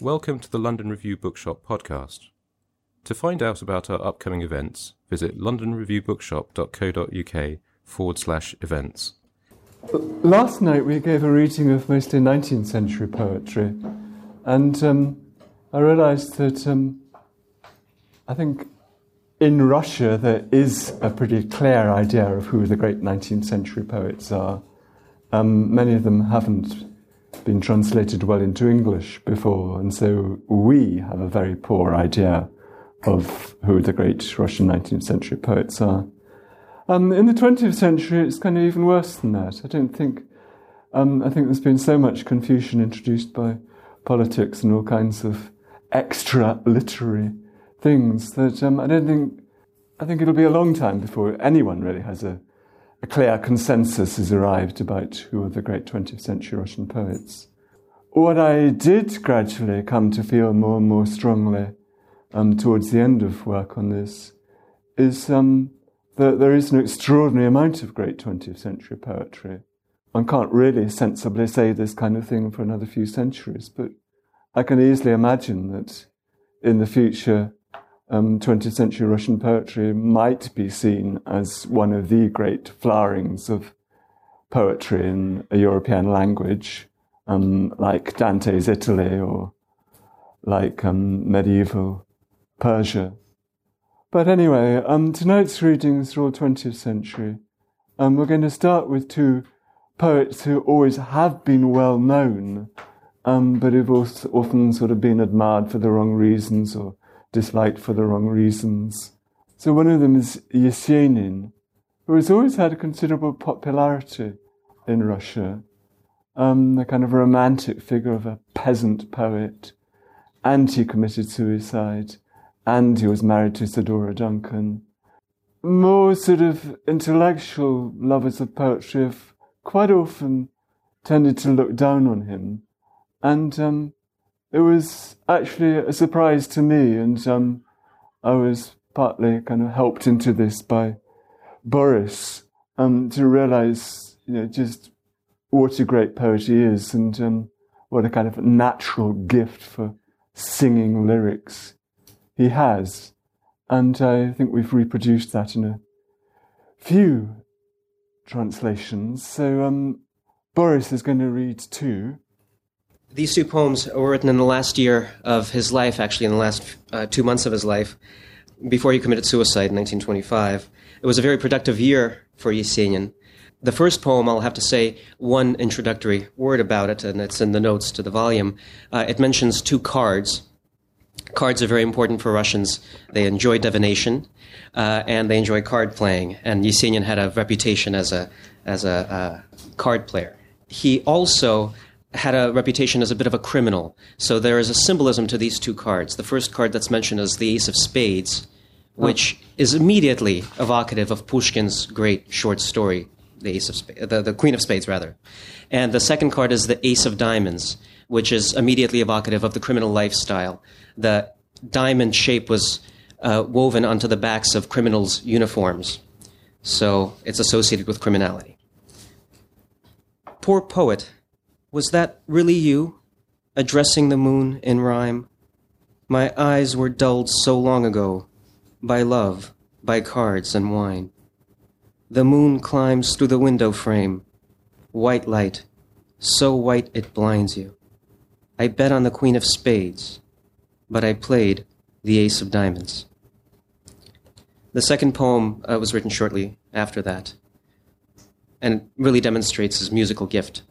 Welcome to the London Review Bookshop podcast. To find out about our upcoming events, visit londonreviewbookshop.co.uk forward slash events. Last night we gave a reading of mostly 19th century poetry, and um, I realized that um, I think in Russia there is a pretty clear idea of who the great 19th century poets are. Um, many of them haven't been translated well into English before, and so we have a very poor idea of who the great Russian 19th century poets are. Um, in the 20th century, it's kind of even worse than that. I don't think, um, I think there's been so much confusion introduced by politics and all kinds of extra literary things that um, I don't think, I think it'll be a long time before anyone really has a, a clear consensus has arrived about who are the great 20th century Russian poets. What I did gradually come to feel more and more strongly um, towards the end of work on this is um, that there is an extraordinary amount of great 20th century poetry. One can't really sensibly say this kind of thing for another few centuries, but I can easily imagine that in the future, um, 20th century Russian poetry might be seen as one of the great flowerings of poetry in a European language, um, like Dante's Italy or like um, medieval Persia. But anyway, um, tonight's readings are all 20th century. Um, we're going to start with two poets who always have been well known, um, but who've also often sort of been admired for the wrong reasons or disliked for the wrong reasons. So one of them is Yesenin, who has always had a considerable popularity in Russia. Um, a kind of romantic figure of a peasant poet, and he committed suicide and he was married to Isadora Duncan. More sort of intellectual lovers of poetry have quite often tended to look down on him. And um, it was actually a surprise to me, and um, I was partly kind of helped into this by Boris um, to realize, you know, just what a great poet he is and um, what a kind of natural gift for singing lyrics he has. And I think we've reproduced that in a few translations. So um, Boris is going to read two. These two poems were written in the last year of his life, actually, in the last uh, two months of his life, before he committed suicide in 1925. It was a very productive year for Yesenin. The first poem, I'll have to say one introductory word about it, and it's in the notes to the volume. Uh, it mentions two cards cards are very important for Russians. They enjoy divination uh, and they enjoy card playing. And Yesenin had a reputation as a as a uh, card player. He also had a reputation as a bit of a criminal. So there is a symbolism to these two cards. The first card that's mentioned is the Ace of Spades, which oh. is immediately evocative of Pushkin's great short story, the Ace of Spades, the, the Queen of Spades, rather. And the second card is the Ace of Diamonds, which is immediately evocative of the criminal lifestyle. The diamond shape was uh, woven onto the backs of criminals' uniforms, so it's associated with criminality. Poor poet, was that really you, addressing the moon in rhyme? My eyes were dulled so long ago by love, by cards and wine. The moon climbs through the window frame, white light, so white it blinds you. I bet on the Queen of Spades, but I played the Ace of Diamonds. The second poem uh, was written shortly after that, and really demonstrates his musical gift.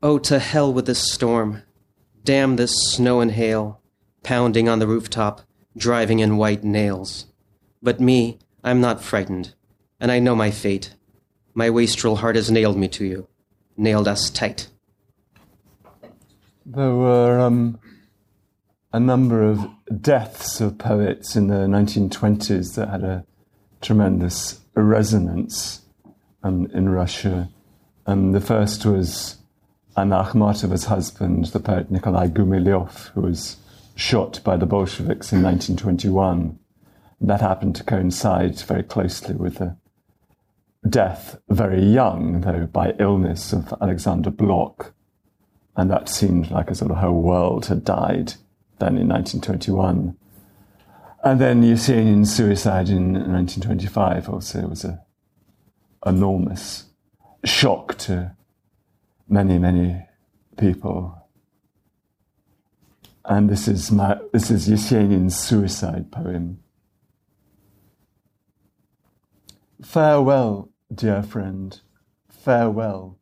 Oh, to hell with this storm! Damn this snow and hail, pounding on the rooftop, driving in white nails. But me, I'm not frightened, and I know my fate. My wastrel heart has nailed me to you, nailed us tight. There were um, a number of deaths of poets in the 1920s that had a tremendous resonance um, in Russia. Um, the first was Anna Akhmatova's husband, the poet Nikolai Gumilyov, who was shot by the Bolsheviks in 1921. That happened to coincide very closely with the death, very young, though, by illness of Alexander Blok. And that seemed like a sort of whole world had died then in 1921. And then the Yesenin's suicide in 1925 also was an enormous shock to many, many people. And this is, my, this is Yesenin's suicide poem. Farewell, dear friend, farewell.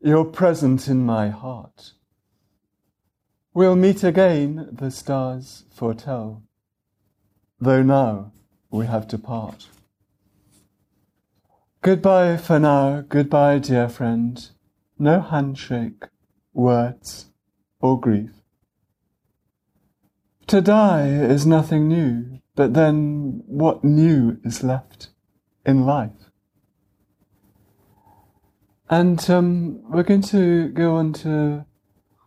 You're present in my heart. We'll meet again, the stars foretell, though now we have to part. Goodbye for now, goodbye, dear friend. No handshake, words, or grief. To die is nothing new, but then what new is left? in life. And um, we're going to go on to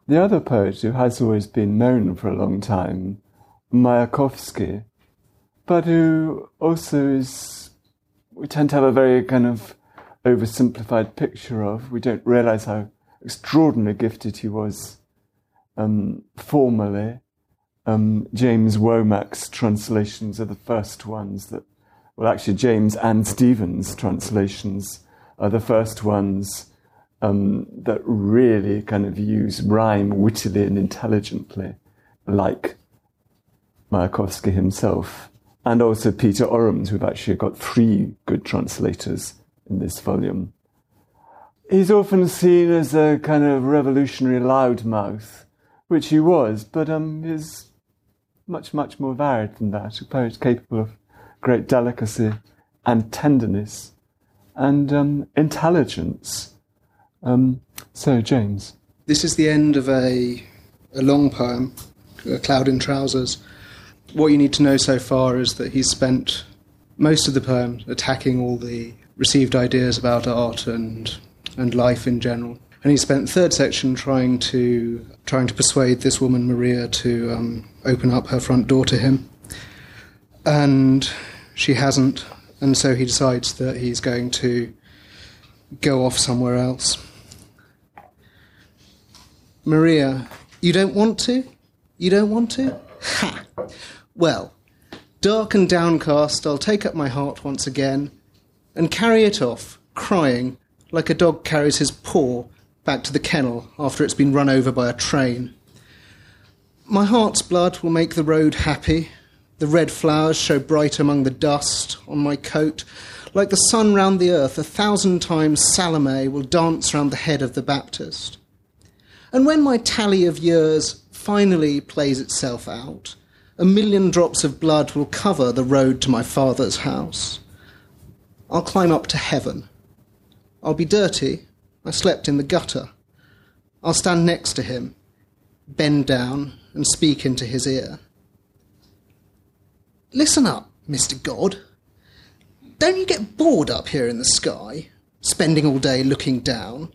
the other poet who has always been known for a long time, Mayakovsky, but who also is, we tend to have a very kind of oversimplified picture of. We don't realize how extraordinarily gifted he was um, formally. Um, James Womack's translations are the first ones that well, actually, James and Stephen's translations are the first ones um, that really kind of use rhyme wittily and intelligently, like Mayakovsky himself, and also Peter Orams, who've actually got three good translators in this volume. He's often seen as a kind of revolutionary loudmouth, which he was, but um, he's much, much more varied than that, a poet capable of great delicacy and tenderness and um, intelligence. Um, so, James. This is the end of a, a long poem, A Cloud in Trousers. What you need to know so far is that he's spent most of the poem attacking all the received ideas about art and, and life in general. And he spent third section trying to trying to persuade this woman Maria to um, open up her front door to him. And she hasn't, and so he decides that he's going to go off somewhere else. Maria, you don't want to? You don't want to? Ha! Well, dark and downcast, I'll take up my heart once again and carry it off, crying, like a dog carries his paw back to the kennel after it's been run over by a train. My heart's blood will make the road happy, the red flowers show bright among the dust on my coat. Like the sun round the earth, a thousand times Salome will dance round the head of the Baptist. And when my tally of years finally plays itself out, a million drops of blood will cover the road to my father's house. I'll climb up to heaven. I'll be dirty. I slept in the gutter. I'll stand next to him, bend down, and speak into his ear. Listen up, Mr. God. Don't you get bored up here in the sky, spending all day looking down?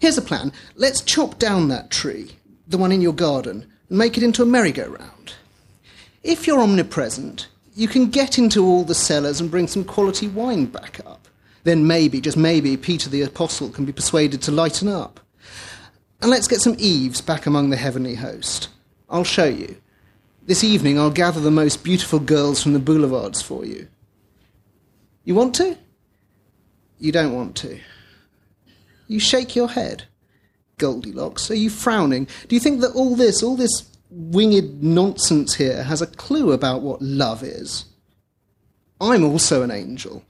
Here's a plan. Let's chop down that tree, the one in your garden, and make it into a merry-go-round. If you're omnipresent, you can get into all the cellars and bring some quality wine back up. Then maybe, just maybe, Peter the Apostle can be persuaded to lighten up. And let's get some Eves back among the heavenly host. I'll show you. This evening I'll gather the most beautiful girls from the boulevards for you. You want to? You don't want to. You shake your head. Goldilocks, are you frowning? Do you think that all this, all this winged nonsense here, has a clue about what love is? I'm also an angel.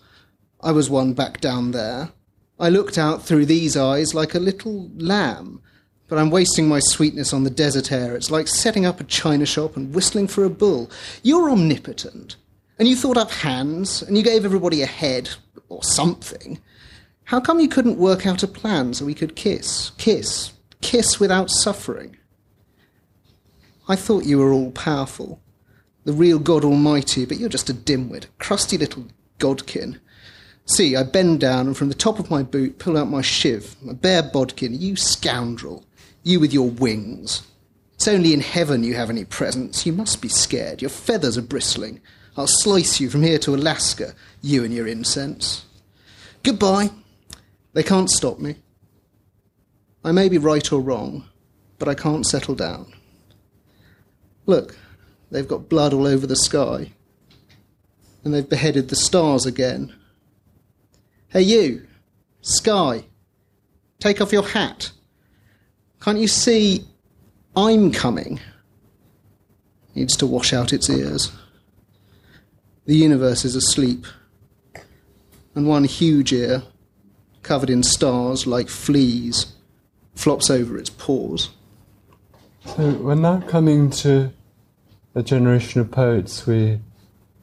I was one back down there. I looked out through these eyes like a little lamb but I'm wasting my sweetness on the desert air. It's like setting up a china shop and whistling for a bull. You're omnipotent, and you thought up hands, and you gave everybody a head, or something. How come you couldn't work out a plan so we could kiss, kiss, kiss without suffering. I thought you were all powerful, the real God Almighty, but you're just a dimwit, a crusty little godkin. See, I bend down and from the top of my boot pull out my shiv, my bare bodkin. You scoundrel. You with your wings. It's only in heaven you have any presence. You must be scared. Your feathers are bristling. I'll slice you from here to Alaska, you and your incense. Goodbye. They can't stop me. I may be right or wrong, but I can't settle down. Look, they've got blood all over the sky. And they've beheaded the stars again. Hey, you, sky, take off your hat. Can't you see I'm coming? Needs to wash out its ears. The universe is asleep, and one huge ear, covered in stars like fleas, flops over its paws. So we're now coming to a generation of poets we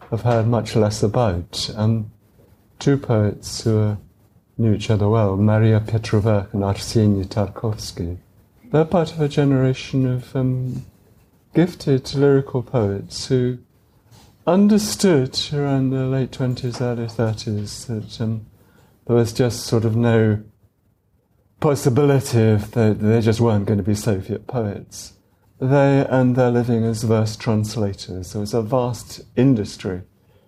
have heard much less about. Um, two poets who knew each other well, Maria Petrovykh and Arseny Tarkovsky. They're part of a generation of um, gifted lyrical poets who understood around the late 20s, early 30s that um, there was just sort of no possibility of that they just weren't going to be Soviet poets. They earned their living as verse translators. There was a vast industry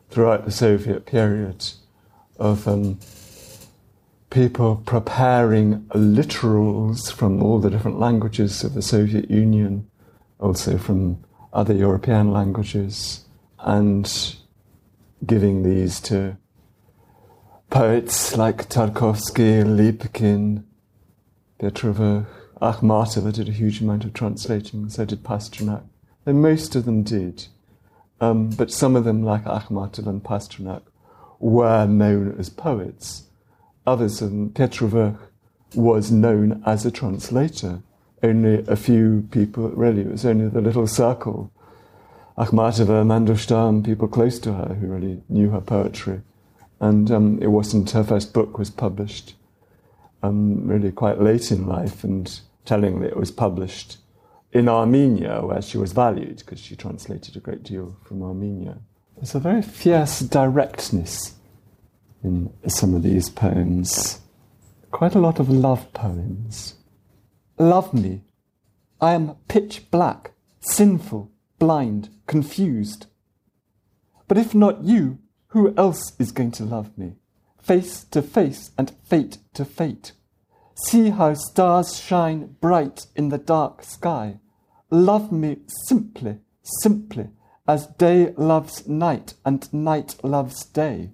throughout the Soviet period of um, people preparing literals from all the different languages of the Soviet Union, also from other European languages, and giving these to poets like Tarkovsky, Lipkin, Petrovykh, Akhmatova did a huge amount of translating, so did Pasternak. And most of them did. Um, but some of them, like Akhmatov and Pasternak, were known as poets. Others, and Petrovykh was known as a translator. Only a few people, really, it was only the little circle. Akhmatova, Mandelstam, people close to her who really knew her poetry. And um, it wasn't her first book was published um, really quite late in life, and tellingly, it was published in Armenia, where she was valued because she translated a great deal from Armenia. There's a very fierce directness in some of these poems. Quite a lot of love poems. Love me. I am pitch black, sinful, blind, confused. But if not you, who else is going to love me? Face to face and fate to fate. See how stars shine bright in the dark sky. Love me simply, simply, as day loves night and night loves day.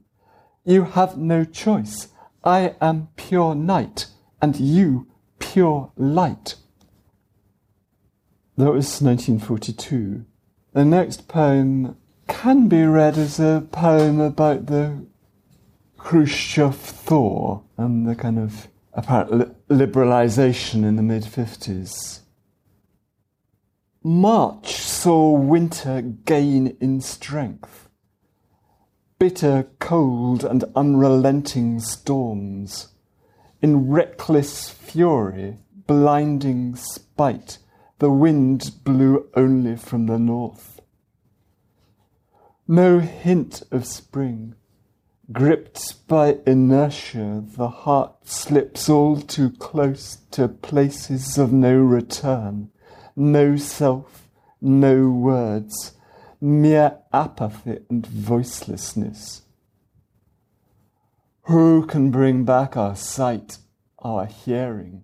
You have no choice. I am pure night, and you pure light. That was 1942. The next poem can be read as a poem about the Khrushchev thaw and the kind of apparent liberalisation in the mid 50s. March saw winter gain in strength. Bitter cold and unrelenting storms. In reckless fury, blinding spite, the wind blew only from the north. No hint of spring. Gripped by inertia, the heart slips all too close to places of no return. No self, no words, mere apathy and voicelessness. Who can bring back our sight, our hearing?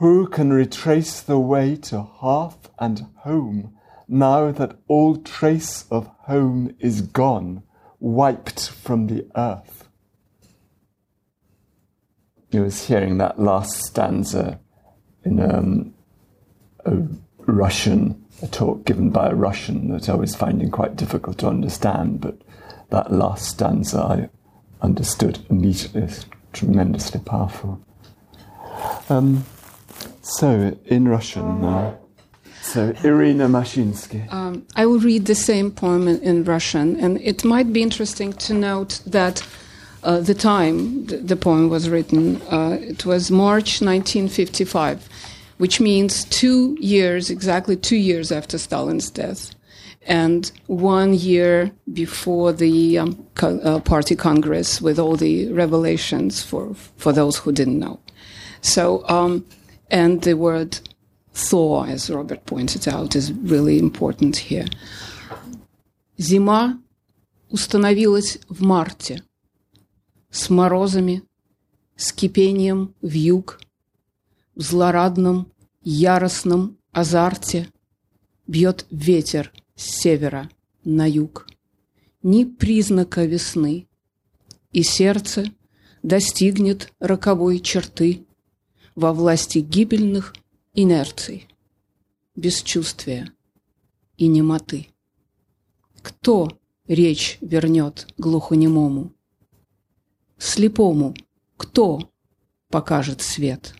Who can retrace the way to hearth and home now that all trace of home is gone, wiped from the earth? I was hearing that last stanza in um, a Russian, a talk given by a Russian that I was finding quite difficult to understand, but that last stanza I understood immediately. It's tremendously powerful. Um, so, in Russian now. So, Irina Mashinski. Um, I will read the same poem in, in, Russian, and it might be interesting to note that uh, the time the, the, poem was written, uh, it was March 1955. which means two years, exactly two years after Stalin's death, and one year before the um, co- uh, party congress with all the revelations for, for those who didn't know. So, um, and the word Thor, as Robert pointed out, is really important here. Зима установилась в марте с морозами, с кипением в юг, в злорадном, яростном азарте бьет ветер с севера на юг. Ни признака весны, и сердце достигнет роковой черты во власти гибельных инерций, бесчувствия и немоты. Кто речь вернет глухонемому? Слепому кто покажет свет?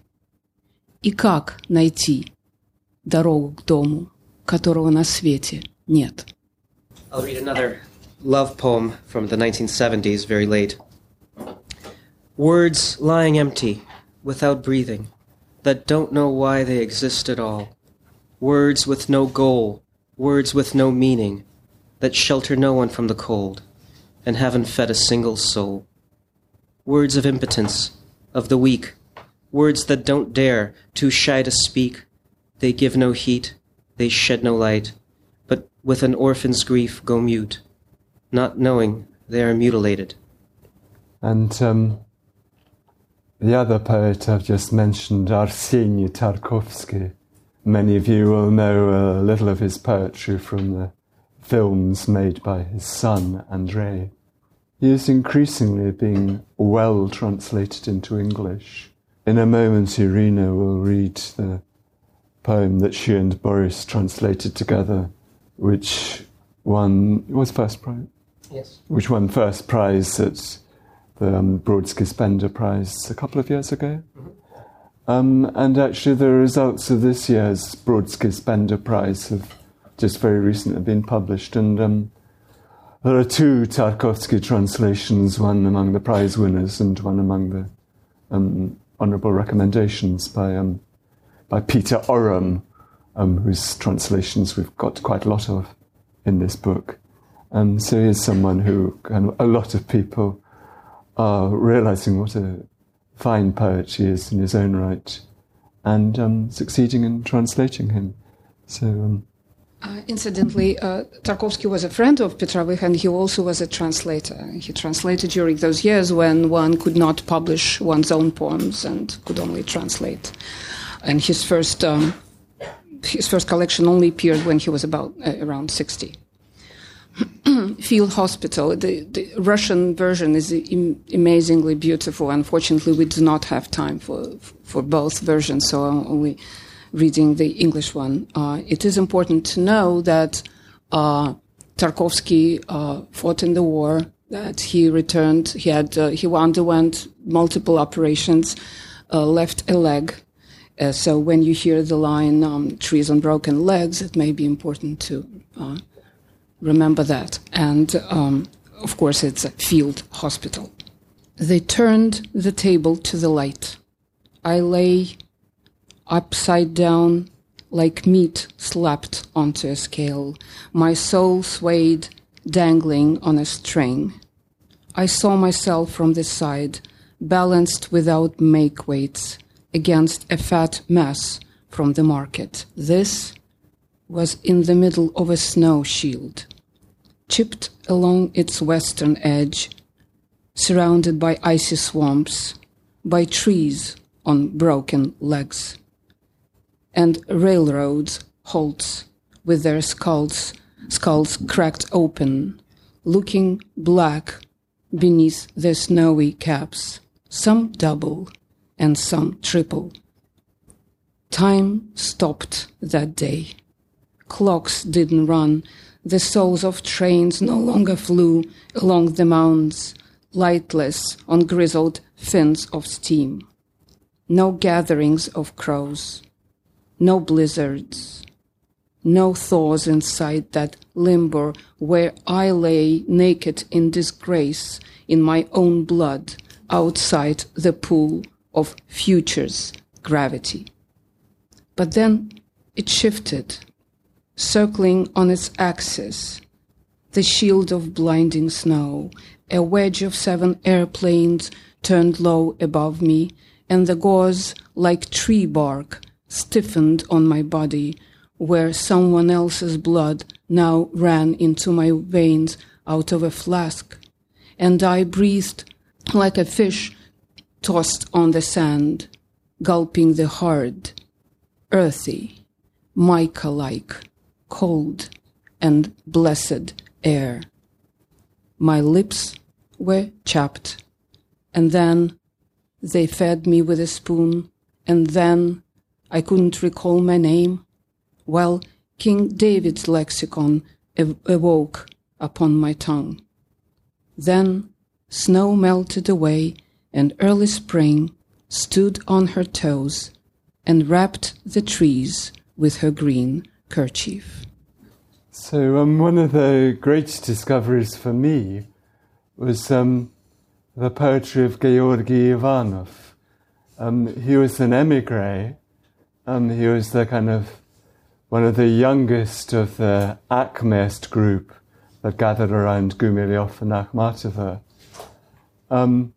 И как найти дорогу к дому, которого на свете нет? I'll read another love poem from the 1970s, very late. Words lying empty, without breathing, that don't know why they exist at all. Words with no goal, words with no meaning, that shelter no one from the cold, and haven't fed a single soul. Words of impotence, of the weak, words that don't dare, too shy to speak. They give no heat, they shed no light, but with an orphan's grief go mute, not knowing they are mutilated. And um, the other poet I've just mentioned, Arseny Tarkovsky. Many of you will know a little of his poetry from the films made by his son, Andrei. He is increasingly being well translated into English. In a moment, Irina will read the poem that she and Boris translated together, which won was first prize, Yes. which won first prize at the um, Brodsky Spender Prize a couple of years ago. Um, and actually, the results of this year's Brodsky Spender Prize have just very recently been published, and um, there are two Tarkovsky translations, one among the prize winners and one among the um, honourable recommendations by um, by Peter Oram, um, whose translations we've got quite a lot of in this book. Um, so he is someone who kind of, a lot of people realizing what a fine poet he is in his own right and um, succeeding in translating him. So, um, Uh, incidentally, uh, Tarkovsky was a friend of Petrovykh, and he also was a translator. He translated during those years when one could not publish one's own poems and could only translate. And his first um, his first collection only appeared when he was about uh, around sixty. Field Hospital. The, the Russian version is Im- amazingly beautiful. Unfortunately, we do not have time for for both versions, so I'm only reading the English one. Uh, it is important to know that uh, Tarkovsky uh, fought in the war. That he returned. He had uh, he underwent multiple operations, uh, left a leg. Uh, so when you hear the line um, "trees on broken legs," it may be important to remember that. And um, of course, it's a field hospital. They turned the table to the light. I lay upside down like meat slapped onto a scale. My soul swayed, dangling on a string. I saw myself from the side, balanced without make weights, against a fat mass from the market. This was in the middle of a snow shield, chipped along its western edge, surrounded by icy swamps, by trees on broken legs, and railroads halts with their skulls skulls cracked open, looking black beneath their snowy caps, some double and some triple. Time stopped that day. Clocks didn't run. The souls of trains no longer flew along the mounds, lightless on grizzled fins of steam. No gatherings of crows, no blizzards, no thaws inside that limber where I lay naked in disgrace in my own blood outside the pool of future's gravity. But then it shifted, circling on its axis, the shield of blinding snow, a wedge of seven airplanes turned low above me, and the gauze, like tree bark, stiffened on my body, where someone else's blood now ran into my veins out of a flask, and I breathed like a fish tossed on the sand, gulping the hard, earthy, mica like, cold, and blessed air. My lips were chapped, and then they fed me with a spoon, and then I couldn't recall my name. Well, King David's lexicon ev- awoke upon my tongue. Then snow melted away, and early spring stood on her toes and wrapped the trees with her green kerchief. So, um, one of the great discoveries for me was um, the poetry of Georgy Ivanov. Um, he was an emigre. Um, he was the kind of one of the youngest of the Acmeist group that gathered around Gumilyov and Akhmatova. Um,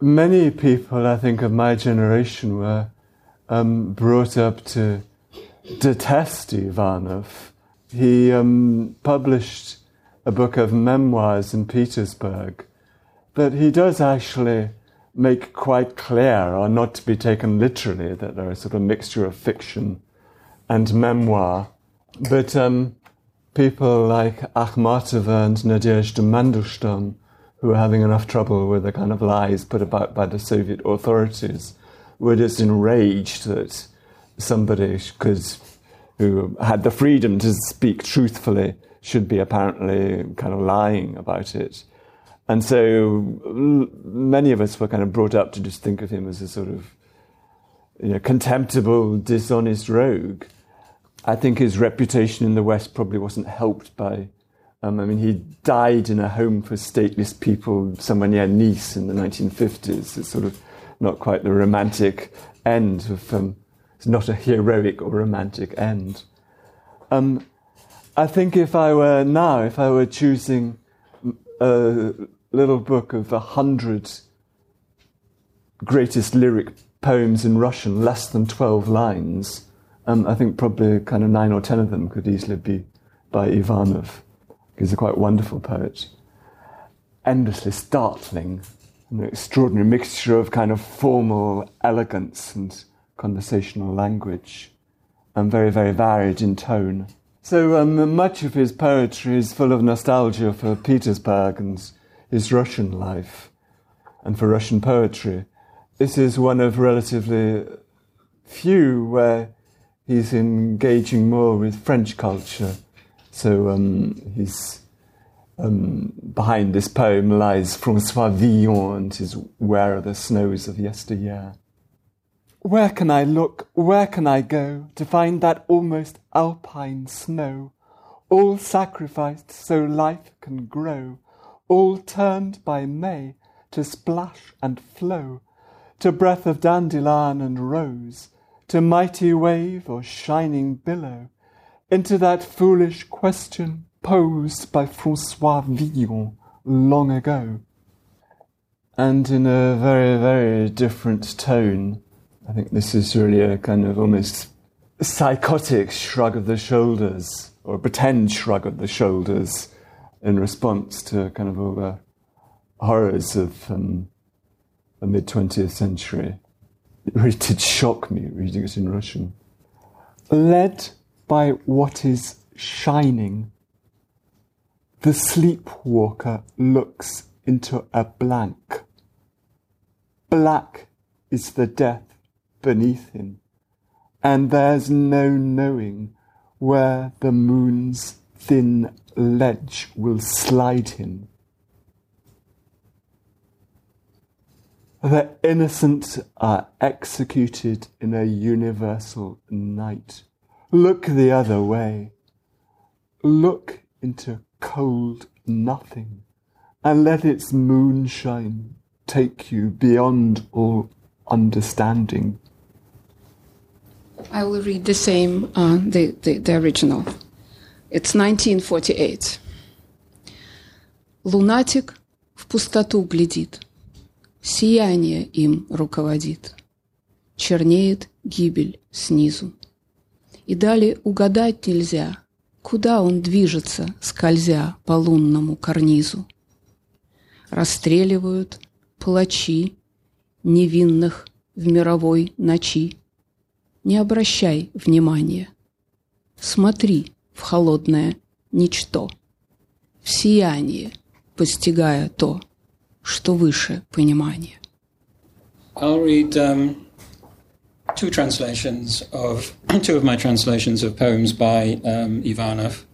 many people, I think, of my generation were um, brought up to detest Ivanov. He um, published a book of memoirs in Petersburg, but he does actually make quite clear, or not to be taken literally, that there is sort of a mixture of fiction and memoir. But um, people like Akhmatova and Nadezhda Mandelstam, who were having enough trouble with the kind of lies put about by the Soviet authorities, were just enraged that somebody could, who had the freedom to speak truthfully should be apparently kind of lying about it. And so many of us were kind of brought up to just think of him as a sort of you know, contemptible, dishonest rogue. I think his reputation in the West probably wasn't helped by. Um, I mean, he died in a home for stateless people somewhere near Nice in the 1950s. It's sort of not quite the romantic end of. Um, it's not a heroic or romantic end. Um, I think if I were now, if I were choosing a little book of a hundred greatest lyric poems in Russian, less than 12 lines, um, I think probably kind of nine or ten of them could easily be by Ivanov. He's a quite wonderful poet. Endlessly startling, an extraordinary mixture of kind of formal elegance and conversational language, and very, very varied in tone. So um, much of his poetry is full of nostalgia for Petersburg and his Russian life, and for Russian poetry. This is one of relatively few where he's engaging more with French culture. So um, he's um, behind this poem lies Francois Villon and his Where Are the Snows of Yesteryear. Where can I look, where can I go to find that almost alpine snow, all sacrificed so life can grow, all turned by May to splash and flow, to breath of dandelion and rose, to mighty wave or shining billow, into that foolish question posed by Francois Villon long ago. And in a very, very different tone, I think this is really a kind of almost psychotic shrug of the shoulders, or pretend shrug of the shoulders, in response to kind of all the horrors of um, the mid 20th century. It really did shock me reading it in Russian. Led by what is shining, the sleepwalker looks into a blank. Black is the death beneath him, and there's no knowing where the moon's thin ledge will slide him. The innocent are executed in a universal night. Look the other way. Look into cold nothing, and let its moonshine take you beyond all understanding. I will read the same, uh, the, the, the original. It's 1948. Лунатик в пустоту глядит, сияние им руководит. Чернеет гибель снизу. И далее угадать нельзя, куда он движется, скользя по лунному карнизу. Расстреливают палачи невинных в мировой ночи. Не обращай внимания. Смотри в холодное ничто, в сияние, постигая то, что выше понимания. I'll read um, two translations of two of my translations of poems by um, Ivanov.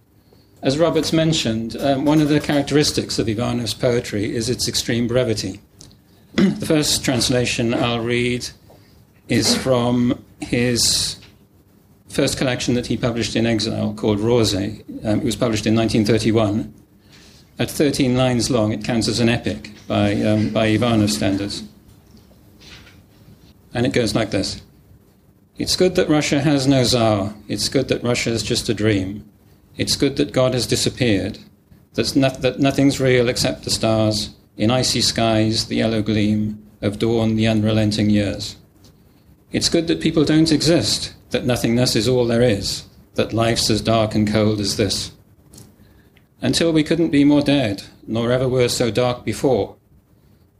As Roberts mentioned, um, one of the characteristics of Ivanov's poetry is its extreme brevity. the first translation I'll read is from his first collection that he published in exile called Rose. Um, it was published in 1931. At 13 lines long, it counts as an epic by, um, by Ivanov standards. And it goes like this It's good that Russia has no Tsar. It's good that Russia is just a dream. It's good that God has disappeared, That's not, that nothing's real except the stars, in icy skies, the yellow gleam of dawn, the unrelenting years. It's good that people don't exist, that nothingness is all there is, that life's as dark and cold as this. Until we couldn't be more dead, nor ever were so dark before,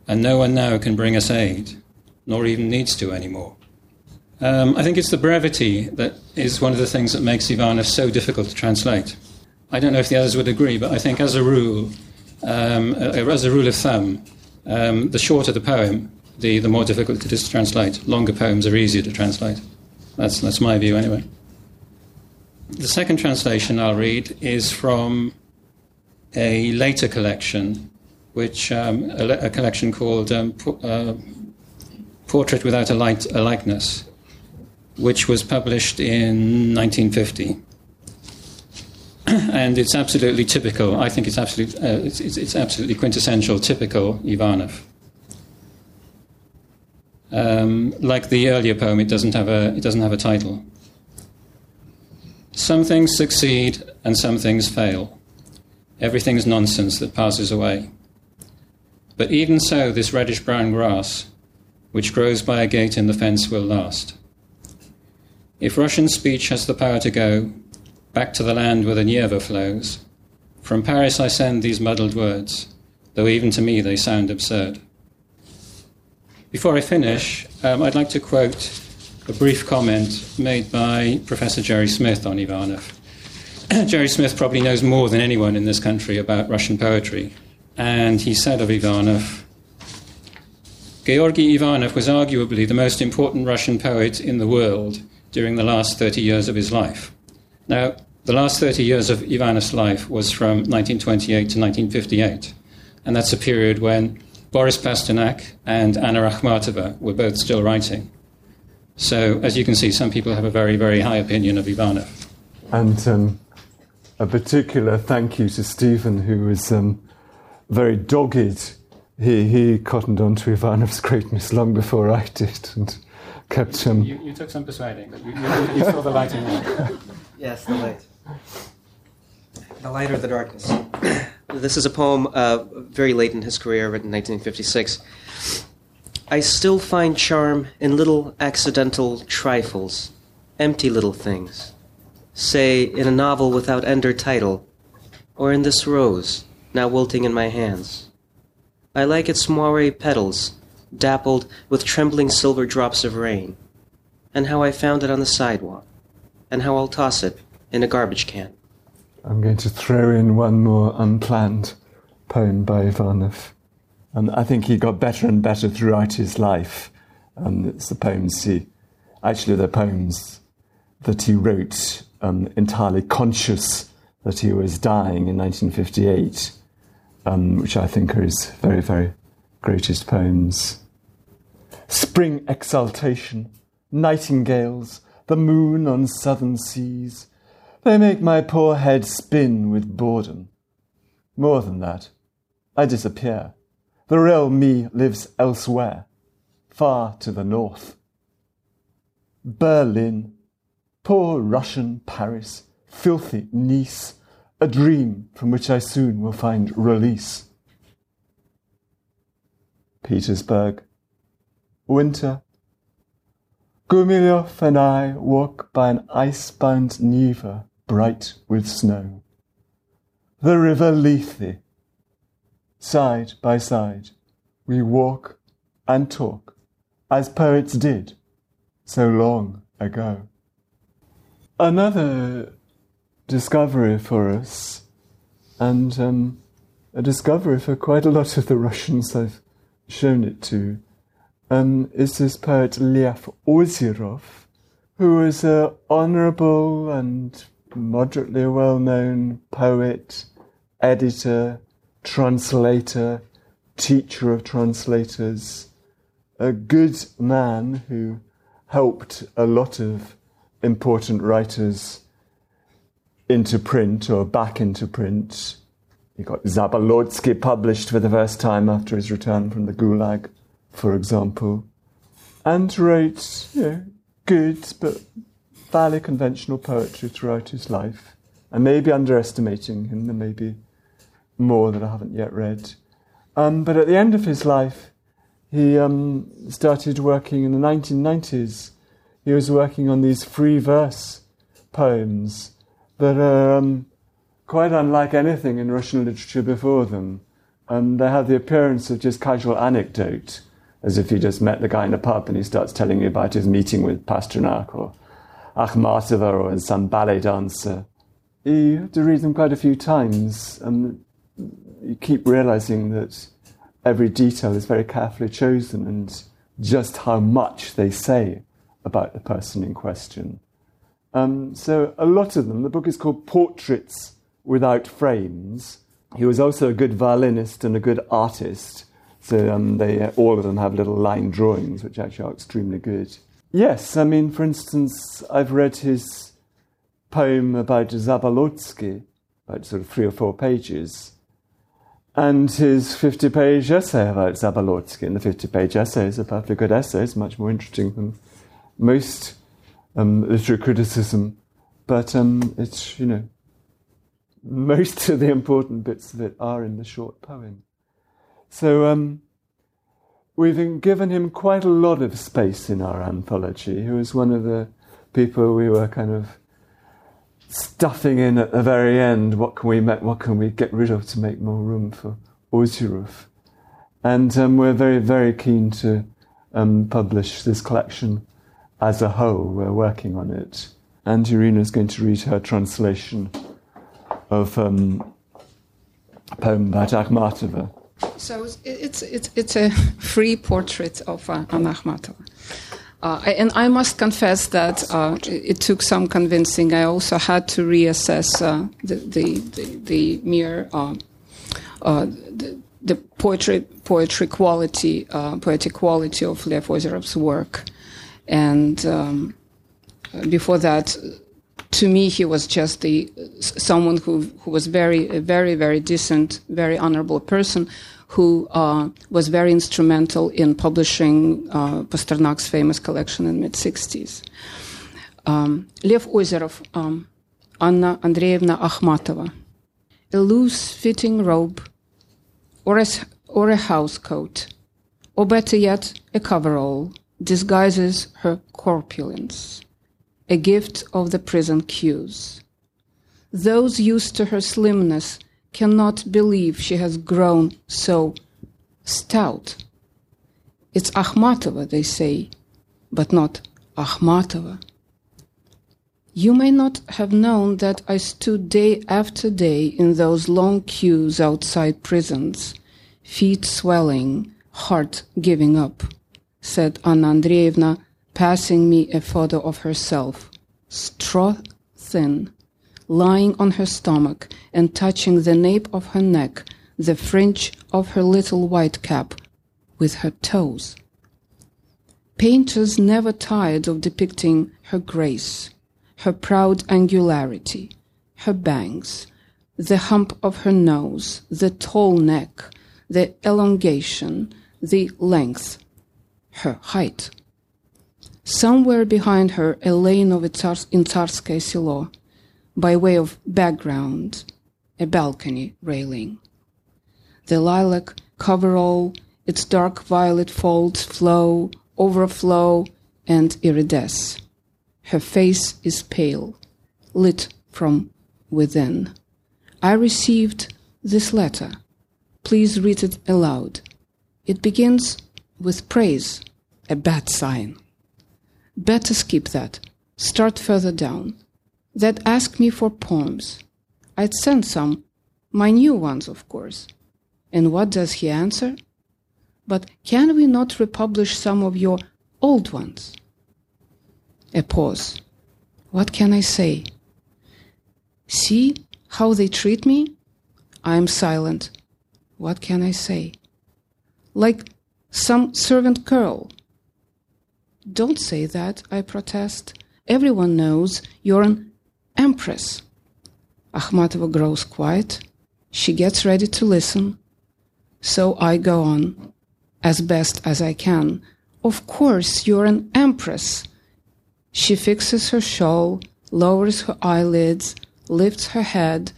and no one now can bring us aid, nor even needs to anymore. Um, I think it's the brevity that is one of the things that makes Ivanov so difficult to translate. I don't know if the others would agree, but I think as a rule, um, as a rule of thumb, um, the shorter the poem, the, the more difficult it is to translate. Longer poems are easier to translate. That's, that's my view, anyway. The second translation I'll read is from a later collection, which um, a, a, collection called um, uh, Portrait Without a, Light, a Likeness, which was published in 1950. and it's absolutely typical. I think it's absolutely, uh, it's, it's, it's, absolutely quintessential, typical Ivanov. Um, like the earlier poem, it doesn't have a it doesn't have a title. Some things succeed and some things fail. Everything is nonsense that passes away. But even so, this reddish brown grass, which grows by a gate in the fence, will last. If Russian speech has the power to go back to the land where the Neva flows, from Paris I send these muddled words, though even to me they sound absurd. Before I finish, um, I'd like to quote a brief comment made by Professor Jerry Smith on Ivanov. Jerry Smith probably knows more than anyone in this country about Russian poetry, and he said of Ivanov, Georgy Ivanov was arguably the most important Russian poet in the world during the last 30 years of his life. Now, the last 30 years of Ivanov's life was from 1928 to 1958, and that's a period when Boris Pasternak and Anna Akhmatova were both still writing. So, as you can see, some people have a very, very high opinion of Ivanov. And um, a particular thank you to Stephen, who was um, very dogged. He, he cottoned on to Ivanov's greatness long before I did and kept him. Um, you, you, took some persuading, but you, you, you saw the light in it. Yes, the light. The light or the darkness. this is a poem uh, very late in his career, written in 1956. I still find charm in little accidental trifles, empty little things. Say, in a novel without end or title, or in this rose, now wilting in my hands. I like its moire petals, dappled with trembling silver drops of rain, and how I found it on the sidewalk, and how I'll toss it in a garbage can. I'm going to throw in one more unplanned poem by Ivanov. And I think he got better and better throughout his life. And it's the poems he, actually, the poems that he wrote um, entirely conscious that he was dying in 1958, um, which I think are his very, very greatest poems. Spring exaltation, nightingales, the moon on southern seas, they make my poor head spin with boredom. More than that, I disappear. The real me lives elsewhere, far to the north. Berlin, Poor Russian Paris, filthy Nice, a dream from which I soon will find release. Petersburg, winter. Gumilyov and I walk by an ice-bound Neva bright with snow. The river Lethe. Side by side, we walk and talk as poets did so long ago. Another discovery for us, and um, a discovery for quite a lot of the Russians I've shown it to, um, is this poet Lev Ozerov, who is an honourable and moderately well known poet, editor, translator, teacher of translators, a good man who helped a lot of important writers into print or back into print. He got Zabolotsky published for the first time after his return from the Gulag, for example, and wrote you know, good but fairly conventional poetry throughout his life. I may be underestimating him, there may be more that I haven't yet read. Um, but at the end of his life, he um, started working in the 1990s. He was working on these free verse poems that are um, quite unlike anything in Russian literature before them. And they have the appearance of just casual anecdote, as if you just met the guy in a pub and he starts telling you about his meeting with Pasternak or Akhmatova or some ballet dancer. You have to read them quite a few times, and you keep realizing that every detail is very carefully chosen and just how much they say about the person in question. Um, so, a lot of them, the book is called Portraits Without Frames. He was also a good violinist and a good artist. So, um, they, all of them have little line drawings, which actually are extremely good. Yes, I mean, for instance, I've read his poem about Zabolotsky, about sort of three or four pages, and his 50 page essay about Zabolotsky. And the 50 page essay is a perfectly good essay, it's much more interesting than most um, literary criticism, but um, it's, you know, most of the important bits of it are in the short poem. So, um, we've given him quite a lot of space in our anthology. He was one of the people we were kind of stuffing in at the very end. What can we make, what can we get rid of to make more room for Ozerov? And um, we're very, very keen to um, publish this collection as a whole. We're working on it. And Irina is going to read her translation of um, a poem about Akhmatova. So it's, it's, it's a free portrait of uh, Anna Akhmatova. Uh, and I must confess that uh, it took some convincing. I also had to reassess uh, the, the, the, the, mere uh, uh, the, the, poetry poetry quality uh, poetic quality of Lev Ozerov's work, and um, before that, to me he was just the someone who who was very very very decent, very honorable person who uh, was very instrumental in publishing uh, Pasternak's famous collection in mid 60s. Um, Lev Ozerov, um, Anna Andreevna Akhmatova, a loose fitting robe or a, or a house coat, or better yet, a coverall, disguises her corpulence, a gift of the prison queues. Those used to her slimness cannot believe she has grown so stout. It's Akhmatova, they say, but not Akhmatova. You may not have known that I stood day after day in those long queues outside prisons, feet swelling, heart giving up, said Anna Andreevna, passing me a photo of herself, straw thin, lying on her stomach and touching the nape of her neck, the fringe of her little white cap, with her toes. Painters never tired of depicting her grace, her proud angularity, her bangs, the hump of her nose, the tall neck, the elongation, the length, her height. Somewhere behind her, a lane of Tsars- in Tsarskoye Selo, by way of background, a balcony railing. The lilac coverall, its dark violet folds flow, overflow, and iridesce. Her face is pale, lit from within. I received this letter. Please read it aloud. It begins with praise, a bad sign. Better skip that. Start further down. That ask me for poems. I'd send some, my new ones, of course. And what does he answer? But can we not republish some of your old ones? A pause. What can I say? See how they treat me? I am silent. What can I say? Like some servant girl. Don't say that, I protest. Everyone knows you're an empress. Akhmatova grows quiet. She gets ready to listen. So I go on, as best as I can. Of course, you're an empress. She fixes her shawl, lowers her eyelids, lifts her head,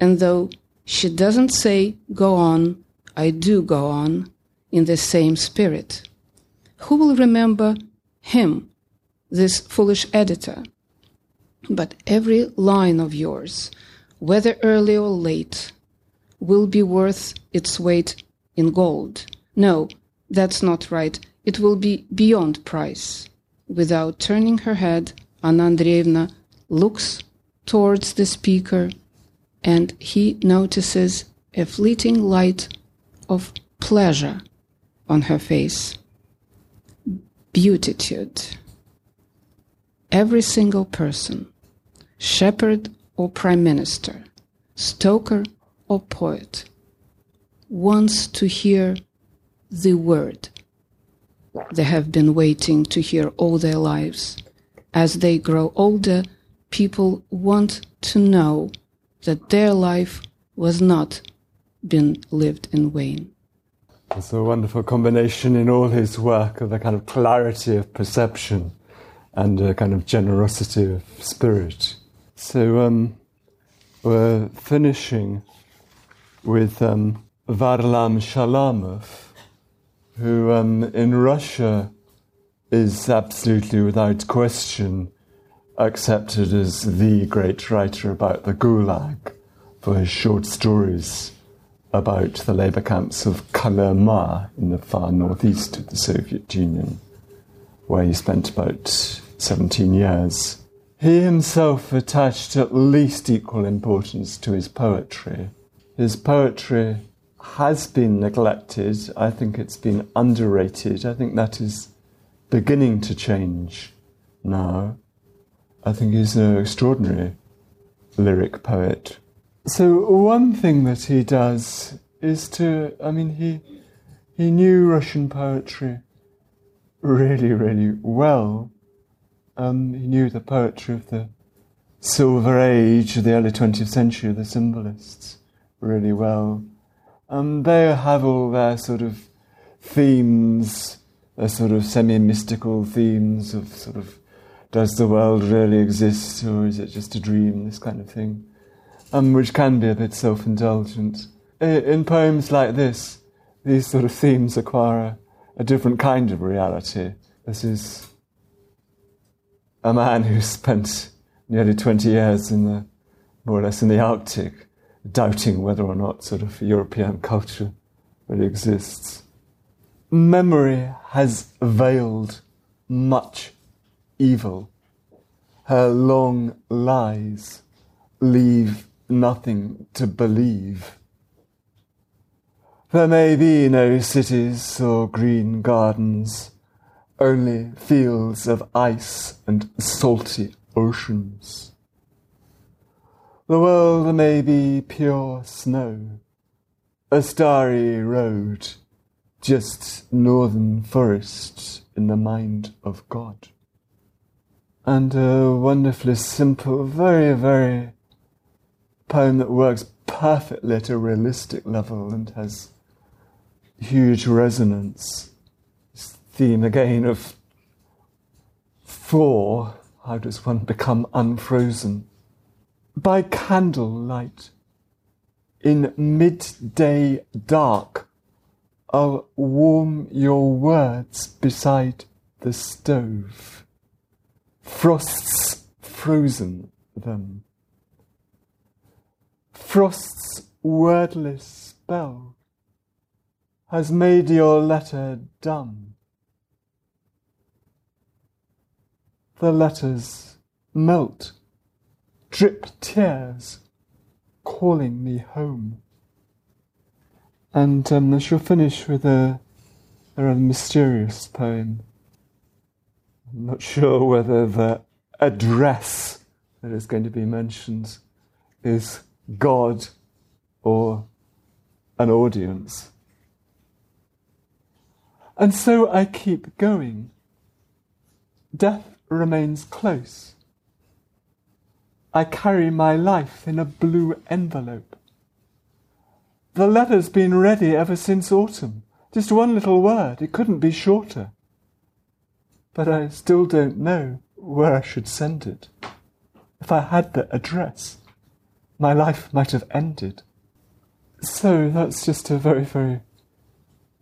and though she doesn't say, Go on, I do go on, in the same spirit. Who will remember him, this foolish editor? But every line of yours, whether early or late, will be worth its weight in gold. No, that's not right. It will be beyond price. Without turning her head, Anna Andreevna looks towards the speaker and he notices a fleeting light of pleasure on her face. Beatitude. Every single person, shepherd or prime minister, stoker or poet, wants to hear the word they have been waiting to hear all their lives. As they grow older, people want to know that their life was not been lived in vain. It's a wonderful combination in all his work of a kind of clarity of perception and a kind of generosity of spirit. So um, we're finishing with um, Varlam Shalamov, who um, in Russia is absolutely without question accepted as the great writer about the Gulag for his short stories about the labour camps of Kolyma in the far northeast of the Soviet Union, where he spent about 17 years. He himself attached at least equal importance to his poetry. His poetry has been neglected. I think it's been underrated. I think that is beginning to change now. I think he's an extraordinary lyric poet. So one thing that he does is to I mean he he knew Russian poetry really, really well. Um, he knew the poetry of the Silver Age, the early twentieth century, the symbolists, really well. Um, they have all their sort of themes, their sort of semi-mystical themes of sort of does the world really exist or is it just a dream, this kind of thing, um, which can be a bit self-indulgent. In poems like this, these sort of themes acquire a, a different kind of reality. This is a man who spent nearly 20 years in the, more or less in the Arctic, doubting whether or not sort of European culture really exists. Memory has veiled much evil. Her long lies leave nothing to believe. There may be no cities or green gardens, only fields of ice and salty oceans. The world may be pure snow, a starry road, just northern forests in the mind of God. And a wonderfully simple, very, very poem that works perfectly at a realistic level and has huge resonance. This theme again of thaw? How does one become unfrozen? By candlelight, in midday dark, I'll warm your words beside the stove. Frost's frozen them. Frost's wordless spell has made your letter dumb. The letters melt, drip tears, calling me home. And um, I shall finish with a, a rather mysterious poem. I'm not sure whether the address that is going to be mentioned is God or an audience. And so I keep going. Death remains close. I carry my life in a blue envelope. The letter's been ready ever since autumn. Just one little word, it couldn't be shorter. But I still don't know where I should send it. If I had the address, my life might have ended. So that's just a very, very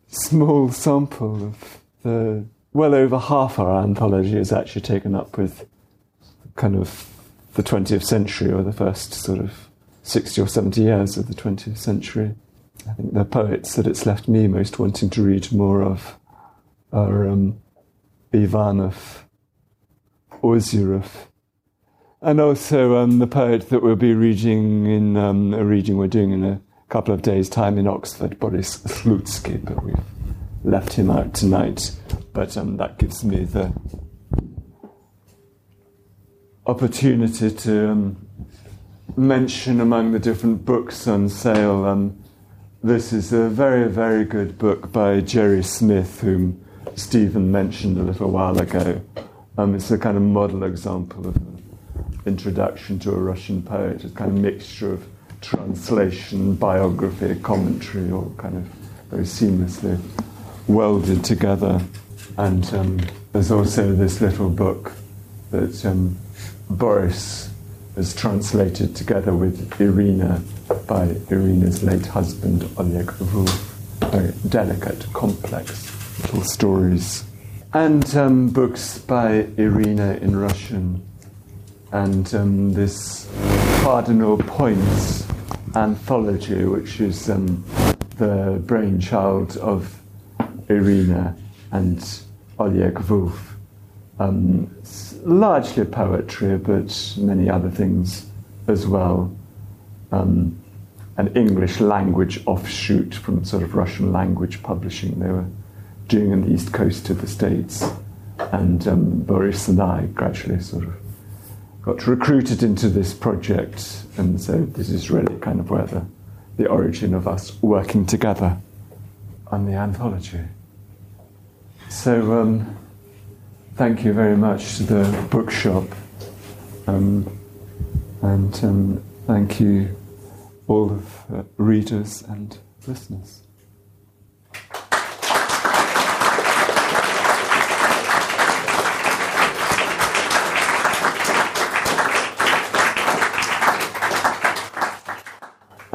small sample of the well over half our anthology is actually taken up with kind of the 20th century or the first sort of 60 or 70 years of the 20th century. I think the poets that it's left me most wanting to read more of are um, Ivanov, Ozerov, and also um, the poet that we'll be reading in um, a reading we're doing in a couple of days' time in Oxford, Boris Slutsky, but we've left him out tonight. But um, that gives me the opportunity to um, mention among the different books on sale. Um, this is a very, very good book by Jerry Smith, whom Stephen mentioned a little while ago. Um, it's a kind of model example of introduction to a Russian poet, a kind of mixture of translation, biography, commentary, all kind of very seamlessly welded together. And um, there's also this little book that um, Boris has translated together with Irina by Irina's late husband, Oleg Woolf. Very delicate, complex little stories. And um, books by Irina in Russian. And um, this Cardinal Points anthology, which is um, the brainchild of Irina and Oleg Woolf. Um, largely poetry, but many other things as well. Um, an English language offshoot from sort of Russian language publishing they were doing on the east coast of the States. And um, Boris and I gradually sort of got recruited into this project, and so this is really kind of where the, the origin of us working together on the anthology. So, um, thank you very much to the bookshop, um, and um, thank you all of uh, readers and listeners.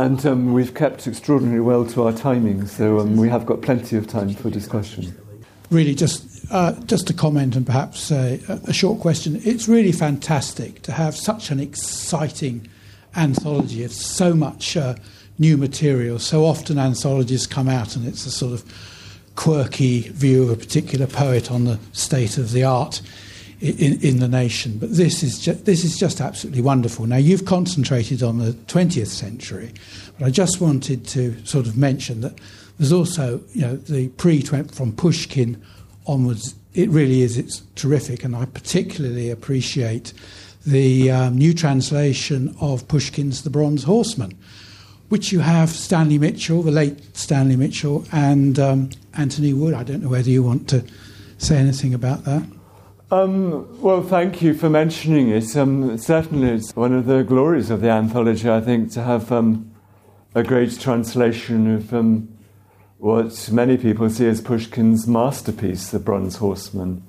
And um, we've kept extraordinarily well to our timing, so um, we have got plenty of time for discussion. Really, just uh, just a comment and perhaps uh, a short question. It's really fantastic to have such an exciting anthology of so much uh, new material. So often anthologies come out and it's a sort of quirky view of a particular poet on the state of the art in, in the nation. But this is, ju- this is just absolutely wonderful. Now, you've concentrated on the 20th century, but I just wanted to sort of mention that there's also, you know, the pre from Pushkin onwards, it really is, it's terrific, and I particularly appreciate the um, new translation of Pushkin's The Bronze Horseman, which you have Stanley Mitchell, the late Stanley Mitchell, and um, Antony Wood. I don't know whether you want to say anything about that. Um, well, thank you for mentioning it. Um, certainly, it's one of the glories of the anthology, I think, to have um, a great translation of um, what many people see as Pushkin's masterpiece, The Bronze Horseman.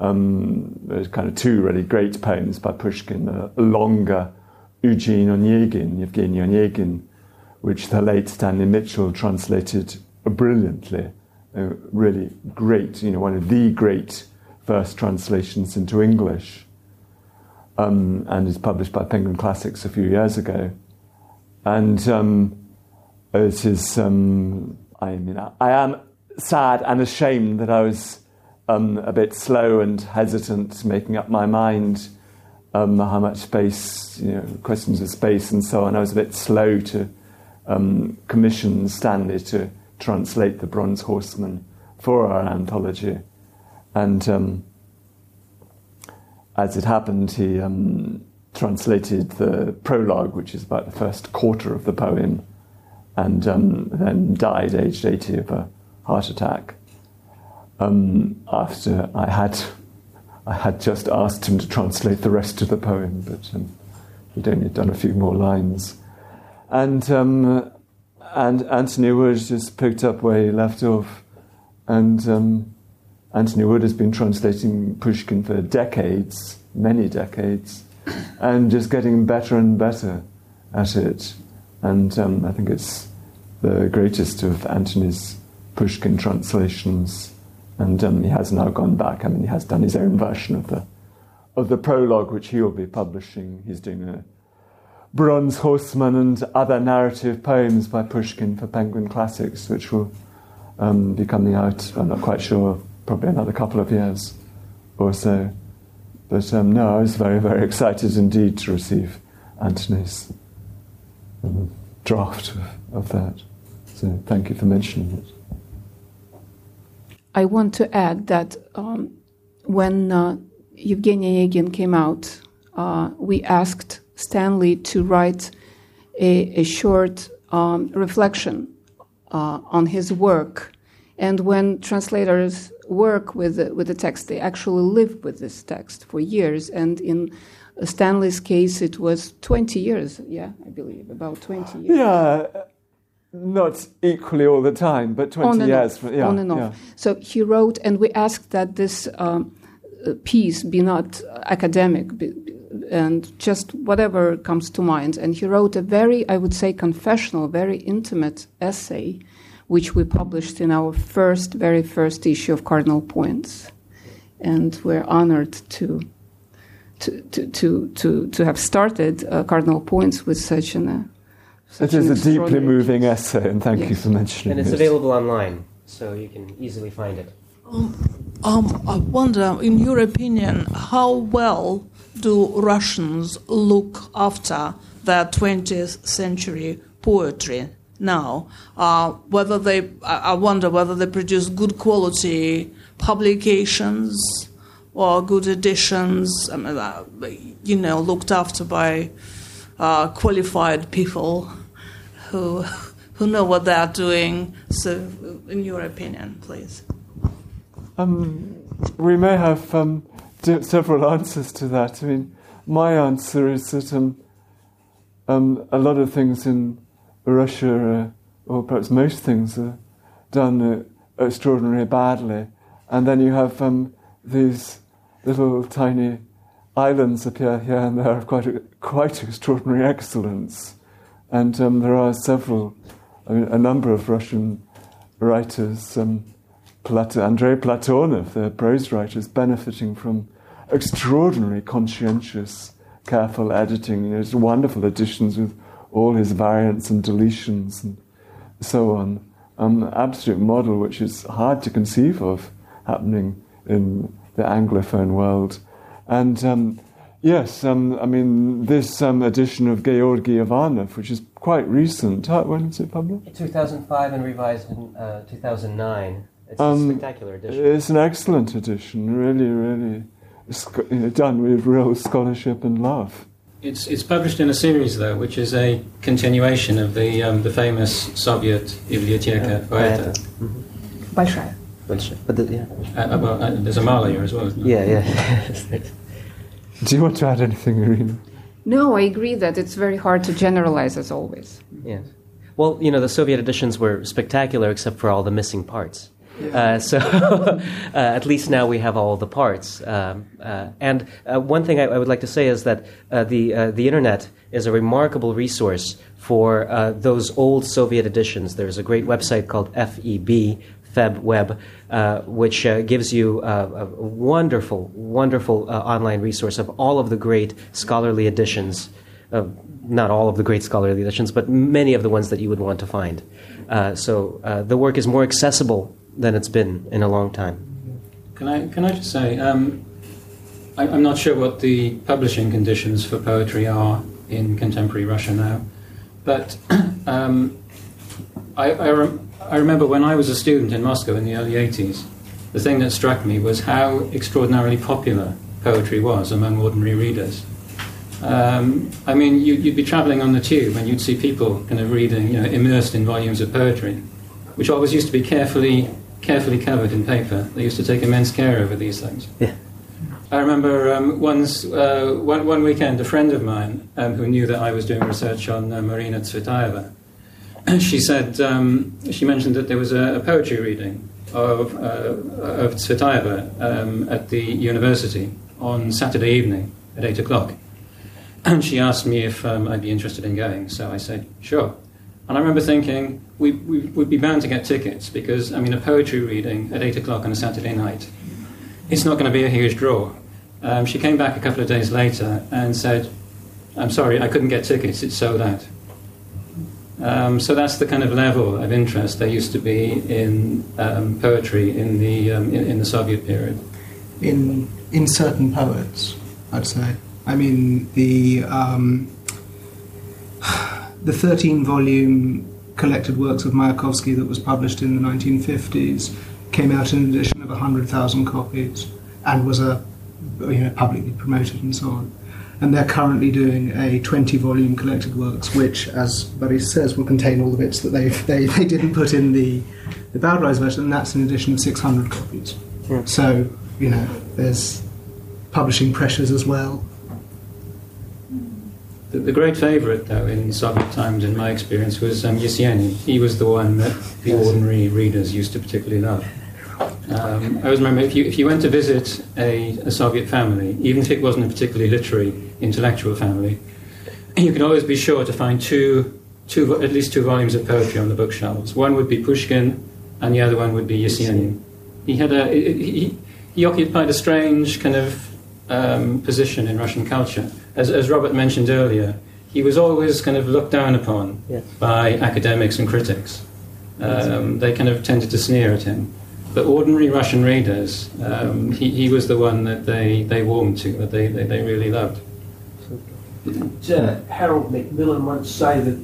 um, there's kind of two really great poems by Pushkin, a longer Eugene Onegin, Evgeny Onegin, which the late Stanley Mitchell translated brilliantly. Uh, really great, you know, one of the great first translations into English, um, and is published by Penguin Classics a few years ago. And um, it is, um, I mean, I am sad and ashamed that I was um, a bit slow and hesitant making up my mind um, how much space, you know, questions of space and so on. I was a bit slow to um, commission Stanley to translate the Bronze Horseman for our anthology. And um, as it happened, he um, translated the prologue, which is about the first quarter of the poem, and um, then died aged 80 of a heart attack. Um, after I had I had just asked him to translate the rest of the poem, but um, he'd only done a few more lines, and um, and Antony Wood just picked up where he left off, and um, Antony Wood has been translating Pushkin for decades, many decades, and just getting better and better at it, and um, I think it's the greatest of Antony's Pushkin translations and um, he has now gone back. I mean, he has done his own version of the of the prologue, which he will be publishing. He's doing a Bronze Horseman and other narrative poems by Pushkin for Penguin Classics, which will um, be coming out. I'm not quite sure, probably another couple of years or so. But um, no, I was very, very excited indeed to receive Antony's um, draft of, of that. So thank you for mentioning it. I want to add that um, when uh, Evgeny came out, uh, we asked Stanley to write a, a short um, reflection uh, on his work. And when translators work with the, with the text, they actually live with this text for years. And in Stanley's case, it was 20 years, yeah, I believe, about 20 years. Yeah not equally all the time, but 20 on years. Off, yeah, on and off. Yeah. So he wrote, and we asked that this um, piece be not academic be, and just whatever comes to mind. And he wrote a very, I would say, confessional, very intimate essay, which we published in our first, very first issue of Cardinal Points. And we're honored to. To, to, to, to, to have started uh, Cardinal Points with such an uh, it is a deeply moving essay, and thank yes. you for mentioning it. And it's this. available online, so you can easily find it. Um, um, I wonder, in your opinion, how well do Russians look after their 20th century poetry now? Uh, whether they, I wonder whether they produce good quality publications or good editions, I mean, uh, you know, looked after by uh, qualified people who who know what they are doing. So, in your opinion, please. Um, we may have um, several answers to that. I mean, my answer is that um, um a lot of things in Russia, uh, or perhaps most things, are done uh, extraordinarily badly, and then you have um, these little tiny islands appear here and there of quite quite extraordinary excellence. And um, there are several, I mean, a number of Russian writers, um, Plat- Andrei Platonov, the prose writers, benefiting from extraordinary conscientious, careful editing. You know, it's wonderful editions with all his variants and deletions and so on. An absolute model which is hard to conceive of happening in the Anglophone world. And um, Yes, um, I mean, this um, edition of Georgy Ivanov, which is quite recent, how, when was it published? 2005 and revised in uh, 2009. It's um, a spectacular edition. It's an excellent edition, really, really done with real scholarship and love. It's, it's published in a series, though, which is a continuation of the, um, the famous Soviet Biblioteka Poeta. Mm-hmm. Большая. Большая. But the, yeah. Uh, uh, uh there's a Malia as well, Yeah, yeah. Do you want to add anything, Irina? No, I agree that it's very hard to generalize, as always. Yes. Well, you know, the Soviet editions were spectacular except for all the missing parts. Uh, so uh, at least now we have all the parts. Um, uh, and uh, one thing I, I, would like to say is that uh, the uh, the internet is a remarkable resource for those old Soviet editions. There's a great website called FEB. FebWeb, which gives you a wonderful, wonderful online resource of all of the great scholarly editions not all of the great scholarly editions, but many of the ones that you would want to find. Uh, so uh, the work is more accessible than it's been in a long time. Can I, can I just say, um, I, am not sure what the publishing conditions for poetry are in contemporary Russia now, but um, I, I, rem- I remember when I was a student in Moscow in the early 80s, the thing that struck me was how extraordinarily popular poetry was among ordinary readers. Um, I mean, you, would be travelling on the tube and you'd see people kind of reading, you know, immersed in volumes of poetry, which always used to be carefully, carefully covered in paper. They used to take immense care over these things. Yeah. I remember um, once, uh, one, one, weekend, a friend of mine um, who knew that I was doing research on uh, Marina Tsvetaeva, she said, um, she mentioned that there was a, a poetry reading of, uh, of Tsvetaeva um, at the university on Saturday evening at 8 o'clock. And she asked me if um, I'd be interested in going. So I said, sure. And I remember thinking, we, we, would be bound to get tickets because, I mean, a poetry reading at 8 o'clock on a Saturday night, it's not going to be a huge draw. Um, she came back a couple of days later and said, I'm sorry, I couldn't get tickets, it's sold out. Um, so that's the kind of level of interest there used to be in um, poetry in the, um, in, in the Soviet period. In, in certain poets, I'd say. I mean, the um, the 13 volume collected works of Mayakovsky that was published in the 1950s came out in an edition of 100,000 copies and was a you know publicly promoted and so on. And they're currently doing a 20 volume collected works, which, as Boris says, will contain all the bits that they they, they didn't put in the the Bowdler's version, and that's an edition of 600 copies. Yeah. So you know, there's publishing pressures as well. The, the great favourite, though, in Soviet times, in my experience, was um, Yesenin. He was the one that the ordinary readers used to particularly love. Um, I always remember if you, if you went to visit a, a, Soviet family, even if it wasn't a particularly literary, intellectual family, you could always be sure to find two, two, at least two volumes of poetry on the bookshelves. One would be Pushkin, and the other one would be Yesenin. He had a he, he occupied a strange kind of um, position in Russian culture as, as Robert mentioned earlier, he was always kind of looked down upon yes. by academics and critics. Um, they kind of tended to sneer at him. But ordinary Russian readers, um, he, he was the one that they, they warmed to, that they, they, they really loved. Did uh, Harold Macmillan once say that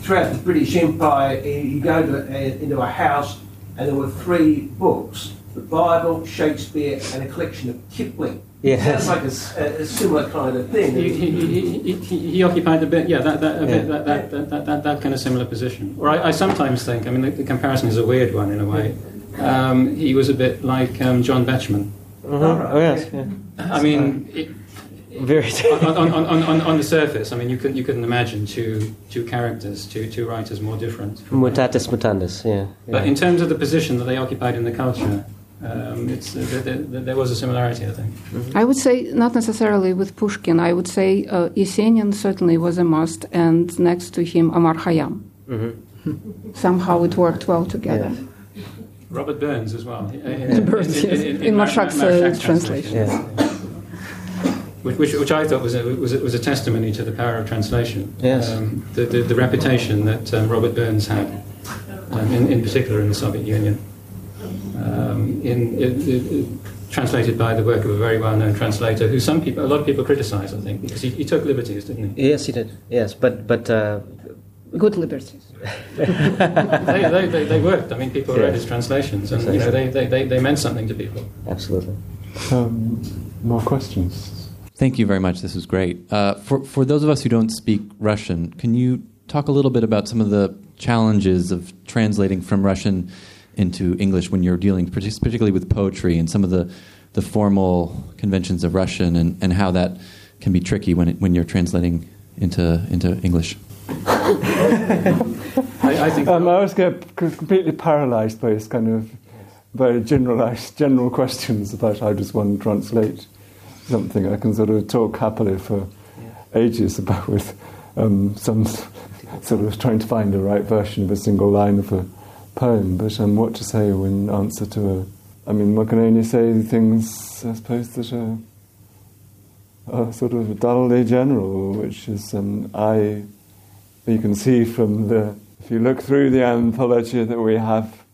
throughout the British Empire, you go to, uh, into a house and there were three books the Bible, Shakespeare, and a collection of Kipling. Yeah, sounds like a, a, similar kind of thing. He, he, he, he, occupied a bit, yeah, that that, yeah. Bit, that, that, that, that, that, kind of similar position. Or I, I sometimes think, I mean, the, the, comparison is a weird one in a way. Um, he was a bit like um, John Betjeman. Mm-hmm. Oh, yes. Yeah. I mean, it, very on, on, on, on, on the surface, I mean, you couldn't you couldn't imagine two two characters, two two writers more different. Mutatis mutandis, yeah, yeah. But in terms of the position that they occupied in the culture, um, it's, uh, there, there, was a similarity, I think. Mm-hmm. I would say not necessarily with Pushkin. I would say uh, Yesenin certainly was a must, and next to him, Omar Khayyam. Mm-hmm. Somehow it worked well together. Yeah. Robert Burns as well. In, in, Burns, in, in, in Marshak's uh, translation. Yeah. Which, which, which, I thought was a, was, a, was a testimony to the power of translation. Yes. Um, the, the, the, reputation that um, Robert Burns had, um, in, in particular in the Soviet Union um, in, in, translated by the work of a very well-known translator, who some people, a lot of people criticise, I think, because he, he, took liberties, didn't he? Yes, he did. Yes, but but. Uh, Good liberties. they, they, they, they, worked. I mean, people yeah. read his translations, and you know, they, they, they, meant something to people. Absolutely. Um, more questions? Thank you very much. This was great. Uh, for, for those of us who don't speak Russian, can you talk a little bit about some of the challenges of translating from Russian into English when you're dealing particularly with poetry and some of the, the formal conventions of Russian and, and how that can be tricky when, it, when you're translating into, into English? I, I think Um, I always get completely paralysed by this kind of very generalised, general questions about how does one translate something. I can sort of talk happily for ages about with um, some sort of trying to find the right version of a single line of a poem, but um, what to say in answer to a. I mean, one can only say things, I suppose, that are, are sort of dully general, which is um, I. You can see from the if you look through the anthology that we have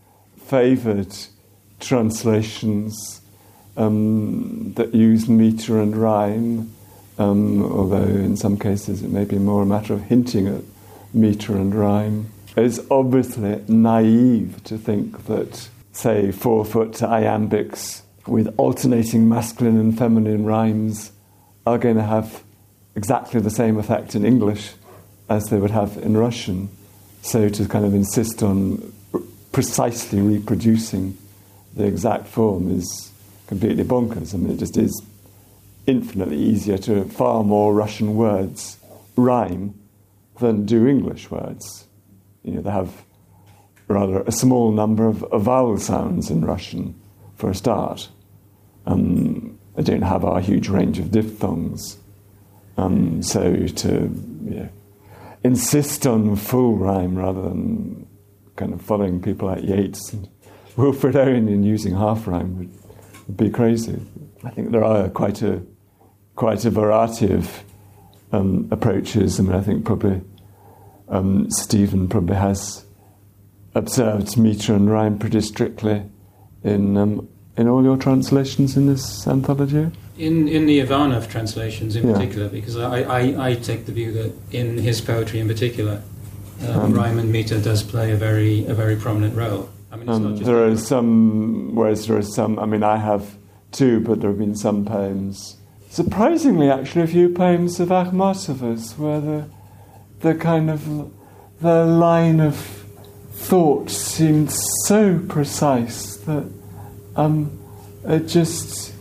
favoured translations um, that use metre and rhyme, um, although in some cases it may be more a matter of hinting at metre and rhyme. It's obviously naive to think that, say, four foot iambics with alternating masculine and feminine rhymes are going to have exactly the same effect in English as they would have in Russian. So to kind of insist on precisely reproducing the exact form is completely bonkers. I mean, it just is infinitely easier to far more Russian words rhyme than do English words. You know, they have rather a small number of, of vowel sounds in Russian for a start. Um, they don't have our huge range of diphthongs. Um, so to you know, insist on full rhyme rather than kind of following people like Yeats and Wilfred Owen in using half rhyme would, would be crazy. I think there are quite a quite a variety of um, approaches. I mean, I think probably um, Stephen probably has observed metre and rhyme pretty strictly in um, in all your translations in this anthology. In, in the Ivanov translations in Yeah. particular, because I, I, I take the view that in his poetry in particular, um, Um, rhyme and meter does play a very, a very prominent role. I mean, it's Um, not just there are some, whereas there are some, I mean, I have two, but there have been some poems. Surprisingly, actually, a few poems of Akhmatova's where the, the kind of, the line of thought seemed so precise that um, it just,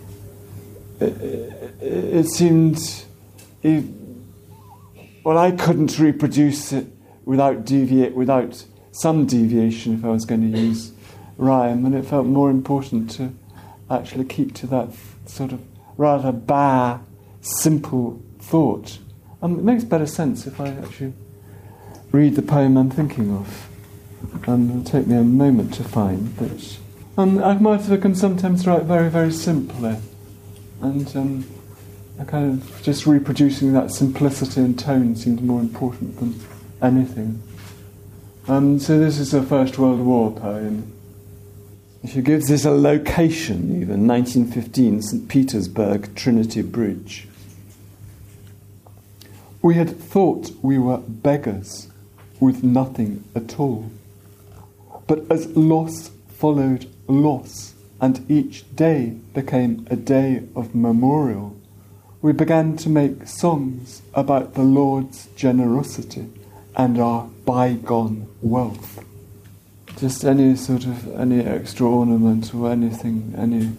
it, it, seemed, it, well, I couldn't reproduce it without deviate, without some deviation if I was going to use rhyme, and it felt more important to actually keep to that sort of rather bare, simple thought. Um, it makes better sense if I actually read the poem I'm thinking of. Um, it'll take me a moment to find, but um, Akhmatova can sometimes write very, very simply, and um, kind of just reproducing that simplicity and tone seems more important than anything. Um, so this is a First World War poem. She gives this a location, even 1915, St. Petersburg Trinity Bridge. We had thought we were beggars with nothing at all. But as loss followed loss, and each day became a day of memorial, we began to make songs about the Lord's generosity and our bygone wealth. Just any sort of any extra ornament or anything, any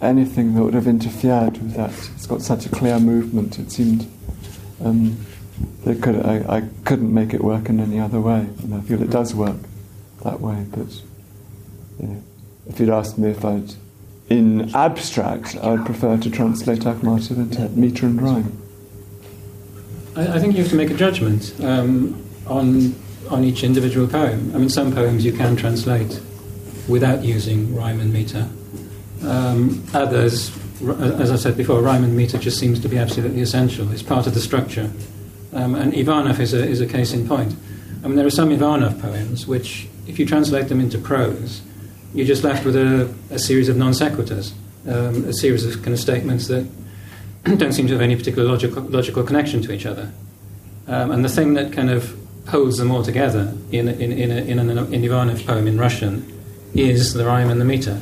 anything that would have interfered with that. It's got such a clear movement. It seemed um, could I, I couldn't make it work in any other way, and I feel it does work that way. But if you'd asked me if I'd in abstract, I'd prefer to translate Akhmatov into metre and rhyme. I, I think you have to make a judgment um, on on each individual poem. I mean, some poems you can translate without using rhyme and meter. Um, others, as I said before, rhyme and meter just seems to be absolutely essential. It's part of the structure. Um, and Ivanov is a, is a case in point. I mean, there are some Ivanov poems which, if you translate them into prose, you're just left with a, a series of non sequiturs, um, a series of kind of statements that don't seem to have any particular logical, logical connection to each other. Um, and the thing that kind of holds them all together in, in, in, a, in an Ivanov poem in Russian is the rhyme and the meter.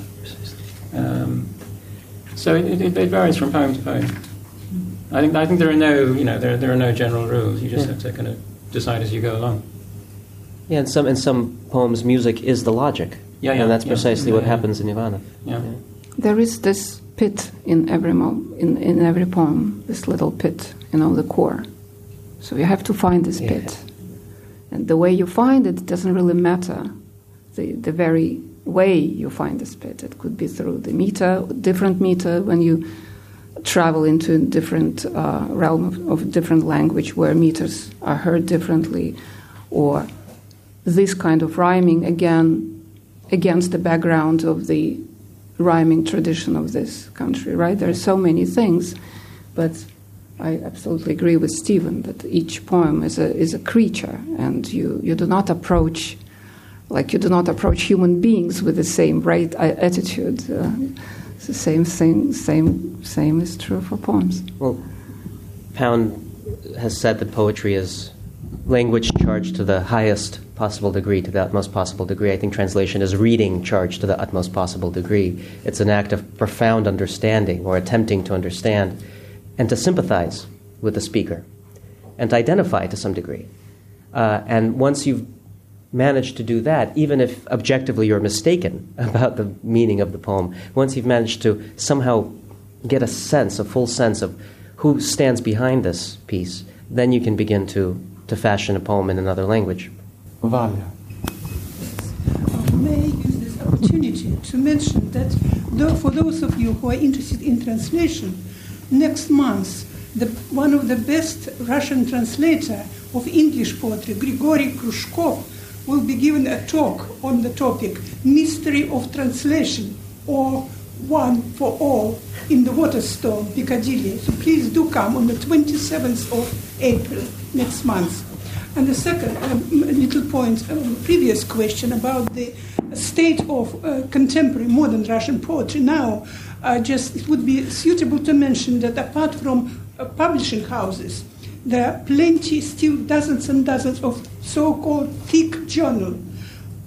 Um, so it, it, it varies from poem to poem. I think, I think there are no, you know, there, there are no general rules. You just Yeah. have to kind of decide as you go along. Yeah, in some in some poems, music is the logic. Yeah, yeah, and that's yeah. precisely Yeah, what yeah. happens in Ivanov. Yeah. There is this pit in every mo- in, in every poem, this little pit, you know, the core. So you have to find this Yeah. pit. And the way you find it doesn't really matter. The, the very way you find the spit. It could be through the meter, different meter, when you travel into a different uh, realm of, of different language where meters are heard differently, or this kind of rhyming again against the background of the rhyming tradition of this country, right? There are so many things, but I absolutely agree with Stephen that each poem is a, is a creature, and you, you do not approach, like you do not approach human beings with the same right attitude. Uh, it's the same thing, same, same is true for poems. Well, Pound has said that poetry is language charged to the highest possible degree, to the utmost possible degree. I think translation is reading charged to the utmost possible degree. It's an act of profound understanding or attempting to understand and to sympathize with the speaker and to identify to some degree. Uh, and once you've managed to do that, even if objectively you're mistaken about the meaning of the poem, once you've managed to somehow get a sense, a full sense of who stands behind this piece, then you can begin to, to fashion a poem in another language. Valia. Uh, may use this opportunity to mention that though for those of you who are interested in translation, next month the, one of the best Russian translator of English poetry, Grigory Kruzhkov, will be given a talk on the topic Mystery of Translation or One for All in the Waterstone, Piccadilly. So please do come on the 27th of April next month. And the second um, little point, um, previous question about the state of uh, contemporary modern Russian poetry now, uh, just it would be suitable to mention that apart from uh, publishing houses, there are plenty, still dozens and dozens of so-called thick journal,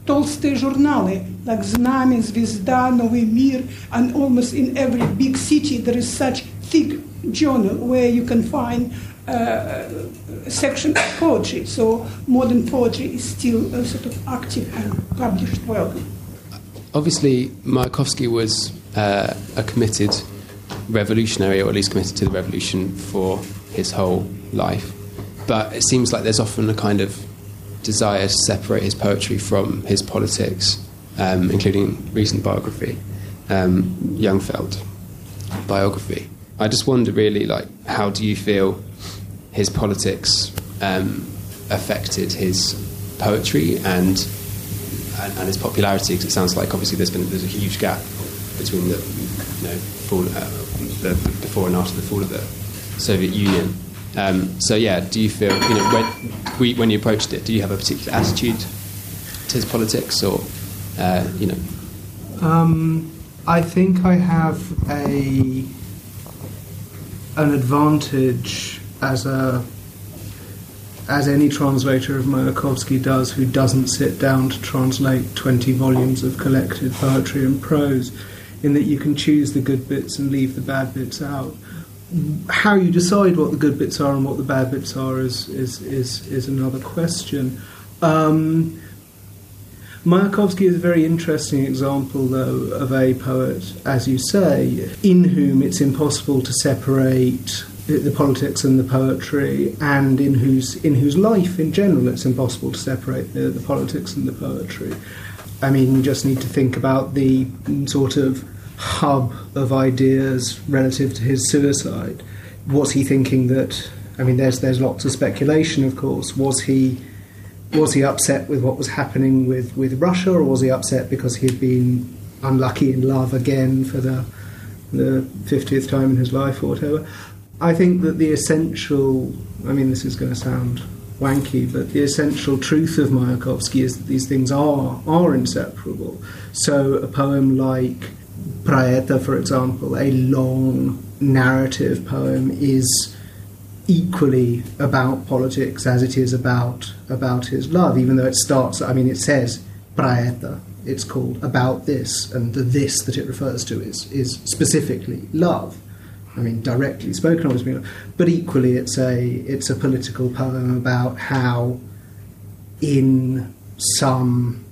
Tolstoy journal, like Znamya, Zvezda, Novy Mir, and almost in every big city there is such thick journal where you can find uh, section of poetry. So modern poetry is still uh, sort of active and published well. Obviously, Mayakovsky was uh, a committed revolutionary, or at least committed to the revolution for his whole life. But it seems like there's often a kind of desire to separate his poetry from his politics, um, including recent biography, um, Jangfeldt biography. I just wonder, really, like, how do you feel his politics um, affected his poetry and, and, and his popularity? Because it sounds like obviously there's been there's a huge gap between the you know fall, uh, the before and after the fall of the Soviet Union. Um, so yeah, do you feel you know when, when you approached it, do you have a particular attitude to his politics, or uh, you know? Um, I think I have a an advantage as a as any translator of Mayakovsky does who doesn't sit down to translate 20 volumes of collected poetry and prose, in that you can choose the good bits and leave the bad bits out. How you decide what the good bits are and what the bad bits are is, is, is, is another question. Um, Mayakovsky is a very interesting example, though, of a poet, as you say, in whom it's impossible to separate the, politics and the poetry, and in whose in whose life in general it's impossible to separate the, the politics and the poetry. I mean, you just need to think about the sort of hub of ideas relative to his suicide. Was he thinking that? I mean, there's there's lots of speculation, of course. Was he was he upset with what was happening with, with Russia, or was he upset because he'd been unlucky in love again for the the fiftieth time in his life or whatever? I think that the essential, I mean, this is going to sound wanky, but the essential truth of Mayakovsky is that these things are, are inseparable. So a poem like Pro eto, for example, a long narrative poem, is equally about politics as it is about about his love, even though it starts, I mean, it says Pro eto, it's called about this, and the this that it refers to is, is specifically love. I mean, directly spoken of, as being love. but equally it's a it's a political poem about how, in some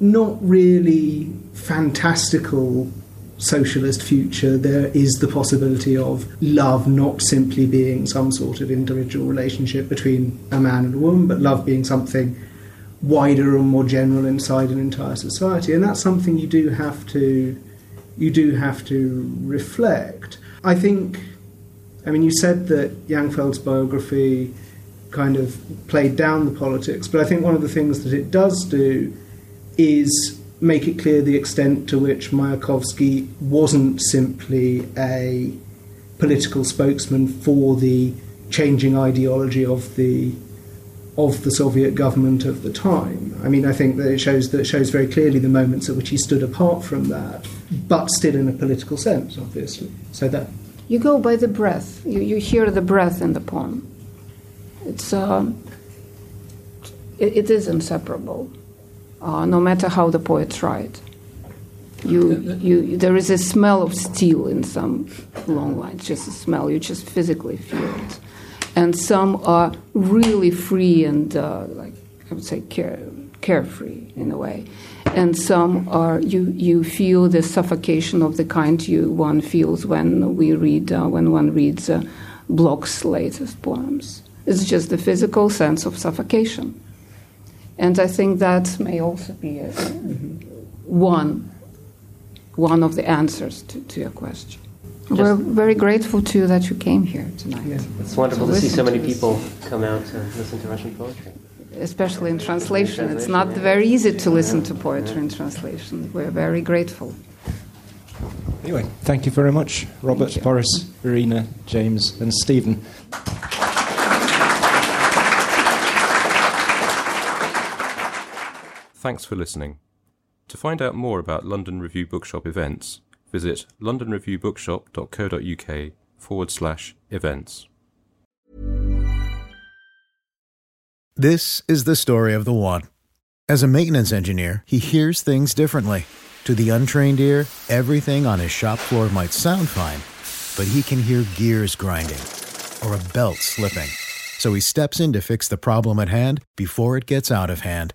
not really fantastical socialist future, there is the possibility of love not simply being some sort of individual relationship between a man and a woman, but love being something wider and more general inside an entire society. And that's something you do have to you do have to reflect. I think I mean you said that Jangfeldt's biography kind of played down the politics, but I think one of the things that it does do is make it clear the extent to which Mayakovsky wasn't simply a political spokesman for the changing ideology of the of the Soviet government of the time. I mean, I think that it shows that it shows very clearly the moments at which he stood apart from that, but still in a political sense, obviously. So that you go by the breath. You you hear the breath in the poem. It's um, it, it is inseparable uh, no matter how the poet tried. You, you, there is a smell of steel in some long lines, just a smell, you just physically feel it. And some are really free and, uh, like, I would say, care, carefree in a way. And some are, you, you feel the suffocation of the kind you, one feels when we read, uh, when one reads uh, Blok's latest poems. It's just the physical sense of suffocation. And I think that may also be a, one, one of the answers to, to your question. Just We're very grateful to you that you came here tonight. Yeah. It's wonderful to, to see so many people come out to listen to Russian poetry. Especially in translation. It's not very easy to listen to poetry in translation. We're very grateful. Anyway, thank you very much, Robert, Boris, Irina, James, and Stephen. Thanks for listening. To find out more about London Review Bookshop events, visit londonreviewbookshop.co.uk forward slash events. This is the story of the one. As a maintenance engineer, he hears things differently. To the untrained ear, everything on his shop floor might sound fine, but he can hear gears grinding or a belt slipping. So he steps in to fix the problem at hand before it gets out of hand